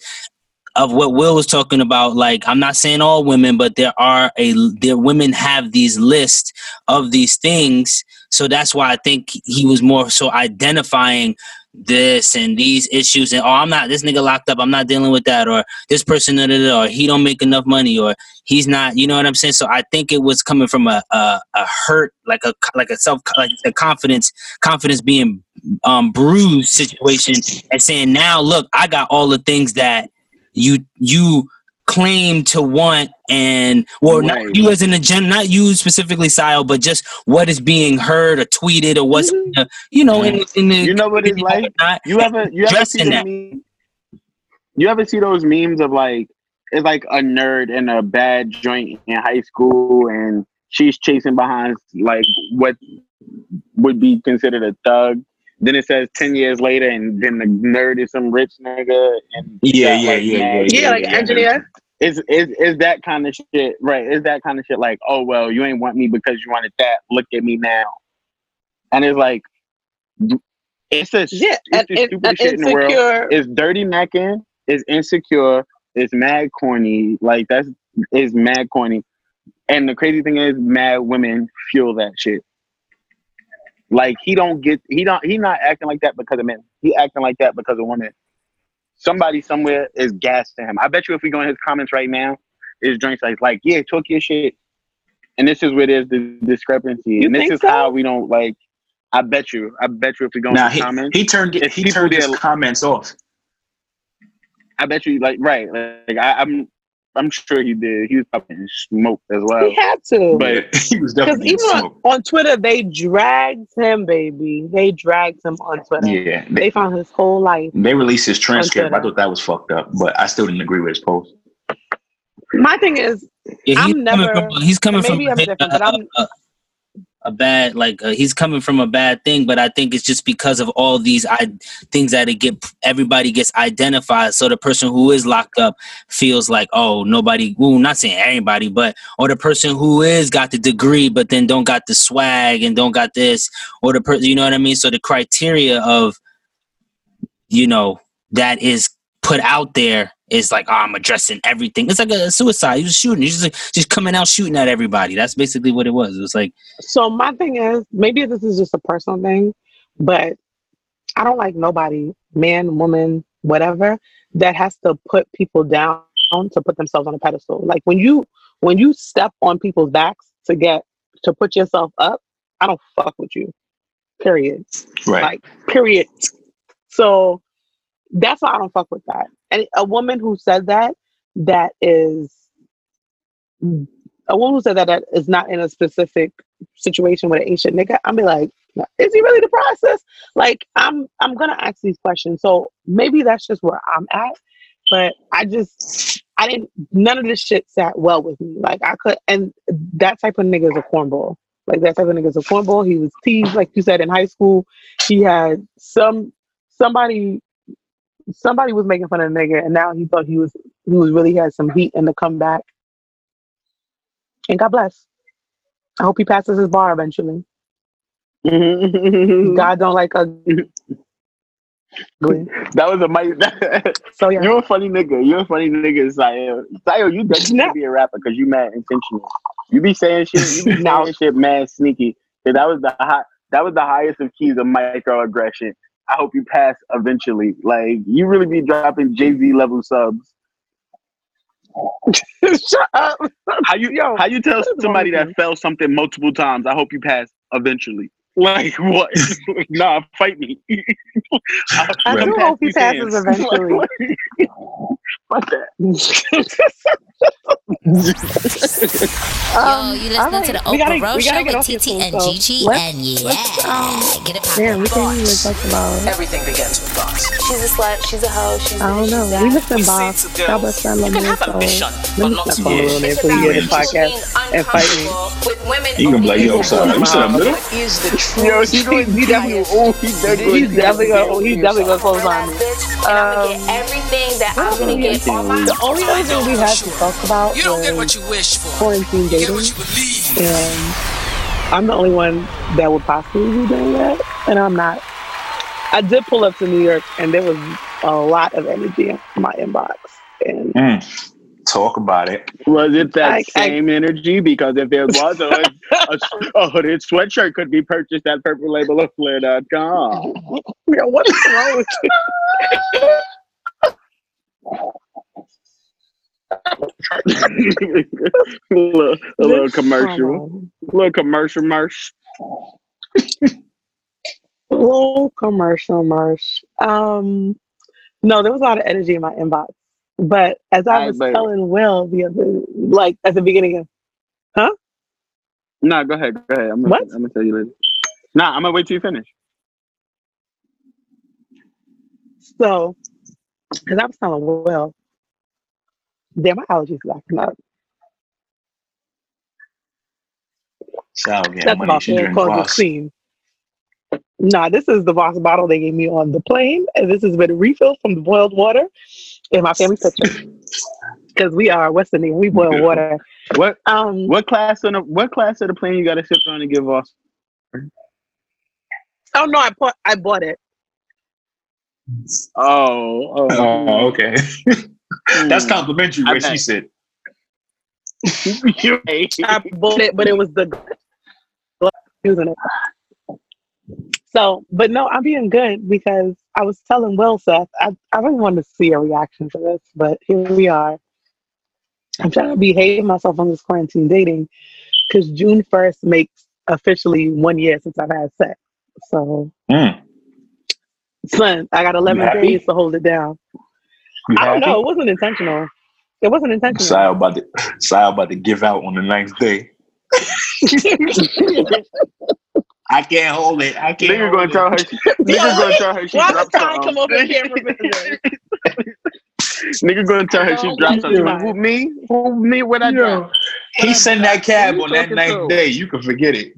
of what Will was talking about. Like I'm not saying all women, but there are a there women have these lists of these things. So that's why I think he was more so identifying this and these issues and oh I'm not this nigga locked up. I'm not dealing with that. Or this person da, da, da, or he don't make enough money or he's not you know what i'm saying? So i think it was coming from a a, a hurt like a like a self like a confidence confidence being um bruised situation and saying now look i got all the things that you you claim to want and well not Right. you as an agenda not you specifically Sile, but just what is being heard or tweeted or what's Mhm. uh, you know in, in the You know what it's like? whatnot. You ever you ever see that. meme? You ever see those memes of like it's like a nerd in a bad joint in high school and she's chasing behind like what would be considered a thug. Then it says ten years later, and then the nerd is some rich nigga, and he Yeah, got, yeah, like, yeah, mad- yeah, like engineer. Is is is that kind of shit right? Is that kind of shit like, oh well, you ain't want me because you wanted that. Look at me now, and it's like, it's a Yeah, it's and, the and, stupidest and shit in the world it's dirty macking, it's insecure, it's mad corny. Like that's is mad corny. And the crazy thing is mad women fuel that shit. Like he don't get he don't he not acting like that because of men. He acting like that because of women. Somebody somewhere is gassed to him. I bet you if we go in his comments right now, his drinks like like, yeah, talk your shit. And this is where there's the discrepancy. You and this is so? how we don't like I bet you. I bet you if we go in Now his he, comments. he turned he turned his there- comments off. I bet you, like, right? Like, I, I'm, I'm sure he did. He was fucking smoked as well. He had to. But *laughs* he was Because definitely even on, smoked. on Twitter, they dragged him, baby. They dragged him on Twitter. Yeah, they, They found his whole life. they released his transcript. I thought that was fucked up, but I still didn't agree with his post. My thing is, Yeah, he's I'm coming never- from he's coming from maybe I'm a, different, but I'm- a, a bad like uh, he's coming from a bad thing, but I think it's just because of all these I things that it get everybody gets identified. So the person who is locked up feels like oh nobody. Well, not saying anybody but or the person who is got the degree but then don't got the swag and don't got this or the person you know what I mean. So the criteria of you know that is put out there is like, oh, I'm addressing everything. It's like a suicide. He was shooting. He's just like, just coming out shooting at everybody. That's basically what it was. It was like, so my thing is, maybe this is just a personal thing, but I don't like nobody, man, woman, whatever, that has to put people down to put themselves on a pedestal. Like when you when you step on people's backs to get to put yourself up, I don't fuck with you. Period. Right. Like, period. So that's why I don't fuck with that. And a woman who said that, that is a woman who said that that is not in a specific situation with an Asian nigga, I'm be like, is he really the process? Like, I'm I'm gonna ask these questions. So maybe that's just where I'm at. But I just I didn't none of this shit sat well with me. Like I could and that type of nigga is a cornball. Like that type of nigga is a cornball. He was teased, like you said, in high school. He had some somebody somebody was making fun of the nigga and now he thought he was he was really had some heat in the comeback. And God bless. I hope he passes his bar eventually. Mm-hmm. God don't like ugly. *laughs* that was a mighty. So yeah. You're a funny nigga. You're a funny nigga, Sayo. Sayo, you definitely *laughs* be a rapper because you mad intentional. You be saying shit. You be *laughs* saying shit mad sneaky. that was the high. That was the highest of keys of microaggression. I hope you pass eventually. Like you really be dropping Jay Z level subs. *laughs* Shut up. How you Yo, how you tell what is wrong somebody that you? felt something multiple times? I hope you pass eventually. *laughs* Like what? *laughs* nah, fight me. I Come do hope he passes hands. eventually. Fuck that. *laughs* Yo, Um, you all listening to the Oprah gotta- Rose Show with TT soon, and so Gigi, let's- and yeah, um, get it Damn, we can't even talk about. Everything begins with thoughts. She's a slut. She's a hoe. She's I don't know. she's We that. missing Bob. Y'all best friend love me. have So ambition, let but me not stop on Yeah. real name It's before you about hear this people podcast and fight me. uncomfortable with women You can be like, only yo, sorry, you said a Mom. middle? What is the truth? Yo, he going, he definitely, oh, he's that. He's definitely gonna. He's definitely gonna close on me. I'm gonna Um, get everything that I'm gonna get. The only other thing we had to talk about You don't get what you wish for. quarantine You get dating, what you believe. and I'm the only one that would possibly be doing that, and I'm not. I did pull up to New York, and there was a lot of energy in my inbox, and Mm. Talk about it. Was it that I- I- same energy? Because if there was a, a, a hooded sweatshirt could be purchased at purplelabeloflair.com. *laughs* Yo, what is wrong with you? *laughs* a little, a little commercial. A little commercial merch. Little commercial merch. Um, no, there was a lot of energy in my inbox. But as I I was bet. telling Will the other, like at the beginning of, huh? No, go ahead. Go ahead. I'm gonna, What? I'm gonna tell you later. Nah, I'm gonna wait till you finish. so, as I was telling Will, damn, my allergies are acting up. Sal getting That's money. about She to drink cause Voss. scene. Nah, this is the Voss bottle they gave me on the plane, and this has been a refill from the boiled water in my family picture. Because we are West Indian, we boil water. What Um, what class on the what class of the plane you got to sit on to give us? oh no, I bought I bought it. Oh, oh, Oh, okay. *laughs* That's Hmm. complimentary, I where she said. *laughs* You right. I bought it, but it was the using it. So, but no, I'm being good because I was telling Will Seth, I, I really wanted to see a reaction to this, but here we are. I'm trying to behave myself on this quarantine dating because June 1st makes officially one year since I've had sex. So, Mm. Son, I got 11 happy? days to hold it down. You I don't happy? know. It wasn't intentional. It wasn't intentional. Sal about to Sal about to give out on the ninth day. *laughs* I can't hold it. I can't. Nigga hold gonna it. tell her. Nigga gonna tell her she Why dropped would Ty come um, over something. camera? Nigga gonna tell her she No, dropped something. Who me? Who me? What I drop? He sent that cab on that talking ninth to? day. You can forget it.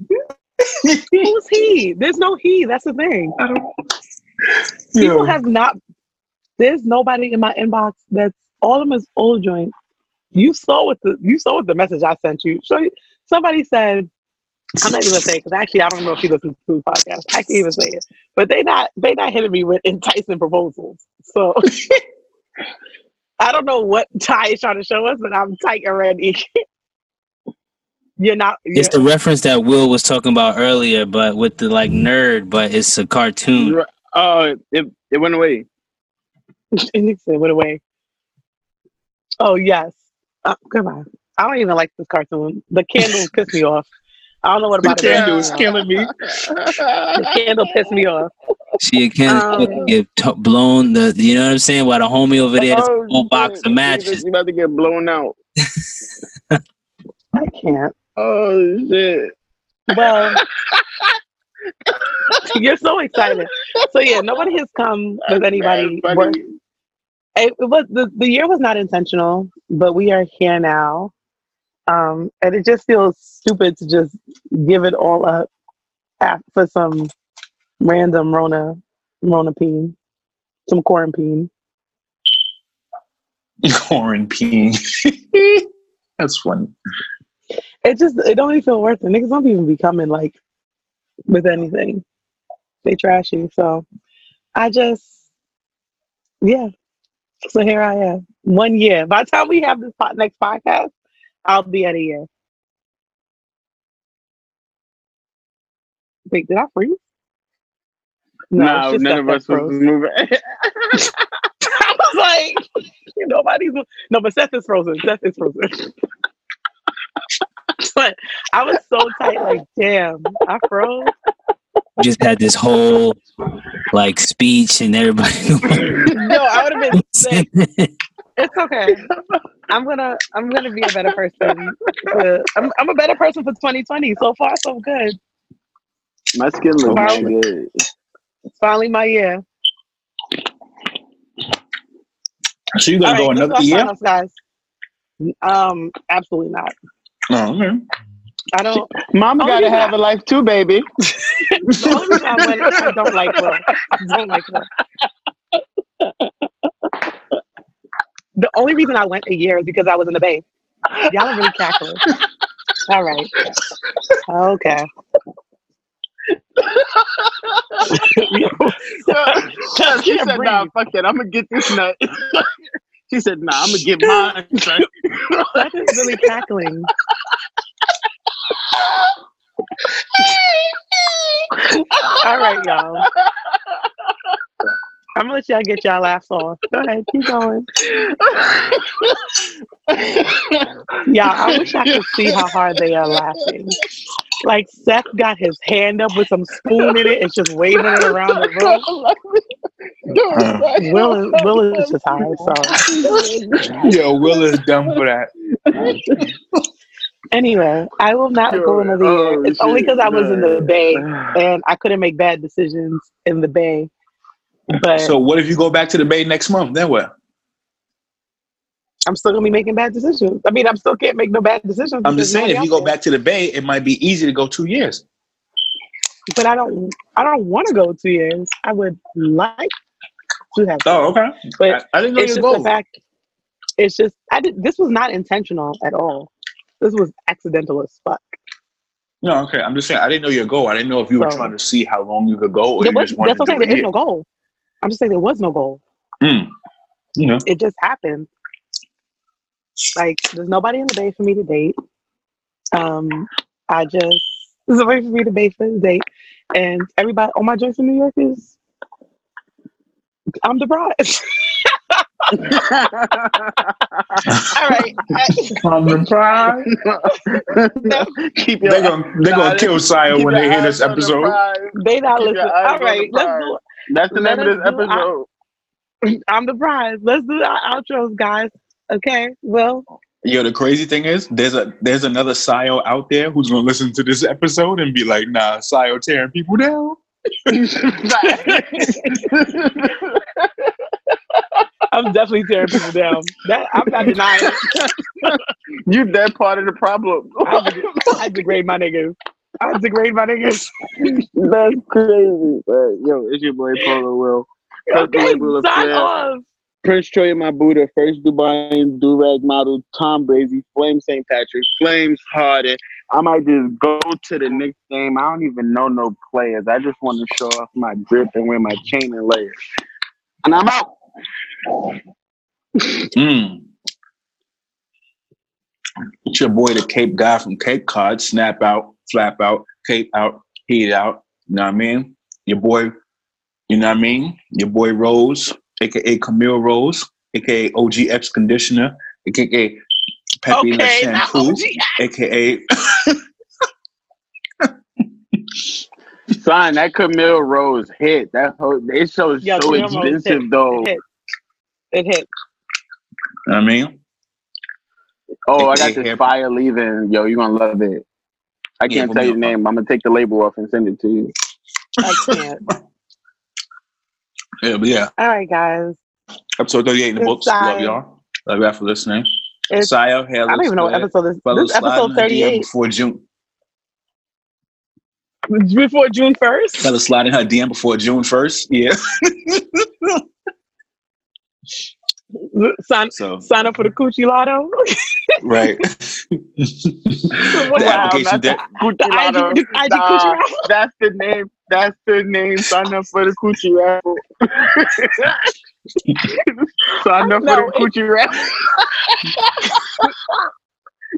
Who's he? There's no he. That's the thing. People Yo. have not. There's nobody in my inbox that's all of them is old joint. You saw what the you saw what the message I sent you. So somebody said, I'm not even gonna say because actually I don't know if you listen to the podcast. I can't even say it, but they not they not hitting me with enticing proposals. So *laughs* I don't know what Ty is trying to show us, but I'm tight already. *laughs* you're not. You're, It's the reference that Will was talking about earlier, but with the like nerd, but it's a cartoon. Oh, it it went away. and he said, "Went away." Oh yes. Uh, goodbye. I don't even like this cartoon. The candle *laughs* pissed me off. I don't know what The about it. candle is killing me. The candle pissed me off. She can Um, get t- blown. The you know what I'm saying? While the homie over there, has a Oh, whole box of matches. You about to get blown out. I can't. Oh shit. Well, *laughs* you're so excited. So yeah, nobody has come with anybody. It was the, the year was not intentional, but we are here now. Um, and it just feels stupid to just give it all up for some random Rona, Rona peen, some quarantine. *laughs* Quarantine. *laughs* That's funny. It just it don't even feel worth it. Niggas don't even be coming like with anything. They trashy. So I just yeah. So here I am. One year. By the time we have this next podcast, I'll be at a year. Wait, did I freeze? No, just none of us was moving. *laughs* *laughs* I was like, *laughs* nobody's no, but Seth is frozen. Seth is frozen. *laughs* but I was so tight, like, damn, I froze. Just had this whole like speech and everybody. *laughs* No, I would have been sick. *laughs* It's okay. I'm gonna I'm gonna be a better person. I'm I'm a better person for 2020. So far, so good. My skin looks Finally. good. It's finally my year. So you're gonna go right, another year? finals, guys. Um, absolutely not. Oh, okay. I don't. Mama gotta reason have a life too, baby. *laughs* The only reason I went, don't like Will. I don't like Will. The only reason I went a year is because I was in the Bay. Y'all are really cackling. All right. Okay. *laughs* *laughs* she can't said, "Nah, fuck that. I'm gonna get this nut." She said, "Nah, I'm gonna get mine." *laughs* son." That is really cackling. All right, y'all. I'm gonna let y'all get y'all laughs off. Go ahead, keep going. *laughs* Yeah, I wish I could see how hard they are laughing. Like Seth got his hand up with some spoon in it and just waving it around the room. Will is, Will is just high, so *laughs* Yo, Will is dumb for that. anyway, I will not go another year. Oh, It's only because I was in the Bay and I couldn't make bad decisions in the Bay. But So what if you go back to the Bay next month? Then what? I'm still gonna be making bad decisions. I mean, I'm still can't make no bad decisions. I'm just saying, if you go else back to the Bay, it might be easy to go two years. but I don't. I don't want to go two years. I would like to have. Oh, okay. But I, I didn't know it's just the fact. It's just I did. This was not intentional at all. This was accidental as fuck. No, okay. I'm just saying, I didn't know your goal. I didn't know if you were So- trying to see how long you could go, or There you was, just wanted that's what I'm saying. There is no goal. I'm just saying there was no goal. Mm. You know, It just happened. Like there's nobody in the bay for me to date. Um, I just there's nobody for me to date for the date, and everybody all my joints in New York is I'm the bride. *laughs* all right, I'm the surprised. *laughs* Keep your They're gonna they're Nah, gonna kill Sire when they hear this on the episode. prize. they not Keep listening. your eyes All on the right, let's prize. do. That's the Let name of this do our- episode. I'm the bride. Let's do our outros, guys. Okay. Well, Yo, the crazy thing is, there's a there's another Sio out there who's gonna listen to this episode and be like, "Nah, Sio tearing people down." *laughs* I'm definitely tearing people down. That I'm not denying. it. *laughs* you that part of the problem. *laughs* I, I degrade my niggas. I degrade my niggas. That's crazy. But, yo, it's your boy Polo Will. Purple Okay, label of sign off. Prince Troy my Buddha, first Dubai Durag model, Tom Brady, Flame St. Patrick, Flames Harden. I might just go to the next game. I don't even know no players. I just want to show off my grip and wear my chain and layers. And I'm out. Mm. It's your boy, the Cape guy from Cape Cod. Snap out, flap out, cape out, heat out. You know what I mean? Your boy, you know what I mean? Your boy Rose, aka Camille Rose, aka OGX Conditioner, aka Pepe Le Okay, Shampoo, aka Son, that Camille Rose hit. That whole it shows Yeah, so Camille expensive hit. though. It hit. It hit. You know what I mean? Oh, I got AKA this fire leaving. Yo, you're gonna love it. I can't put tell me you the name. I'm gonna take the label off and send it to you. I can't. *laughs* Yeah, but yeah. All right, guys. Episode 38 in the It's books. Love y'all. Love y'all for listening. It's, Sire, hair I don't even know what episode this. Fellas This is episode sliding her DM 38. before June. Before June 1st. Fellas sliding her DM before June 1st. Yeah. Sign, So sign up for the Coochie Lotto. *laughs* right. Wow, the application that's deck. The IG, the IG Nah, That's the name. That's the name. Sign up for the coochie raffle. *laughs* Sign up for the coochie raffle. *laughs*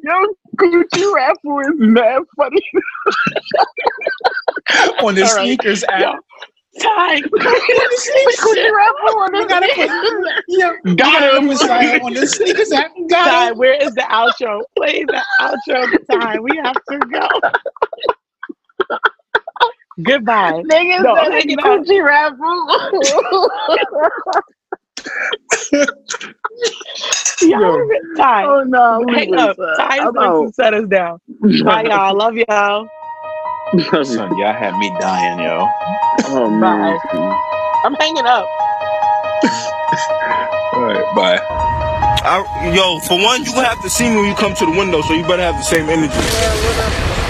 Yo, coochie raffle is mad funny. *laughs* on the All right. sneakers app. Ty, coochie raffle on the gotta put- Yeah. Got Gotta him. put on the sneakers app. Got Ty, him. where is the outro? Play the outro. Ty, we have to go. Goodbye. Niggas No, said it's hanging out. coochie raffle. *laughs* Y'all, Ty, Oh no, hang up. Ty is going to set us down. *laughs* Bye, y'all. I love y'all. Son, y'all had me dying, yo. Oh man. I'm hanging up. *laughs* All right, bye. I, yo, for one, you have to see me when you come to the window, so you better have the same energy.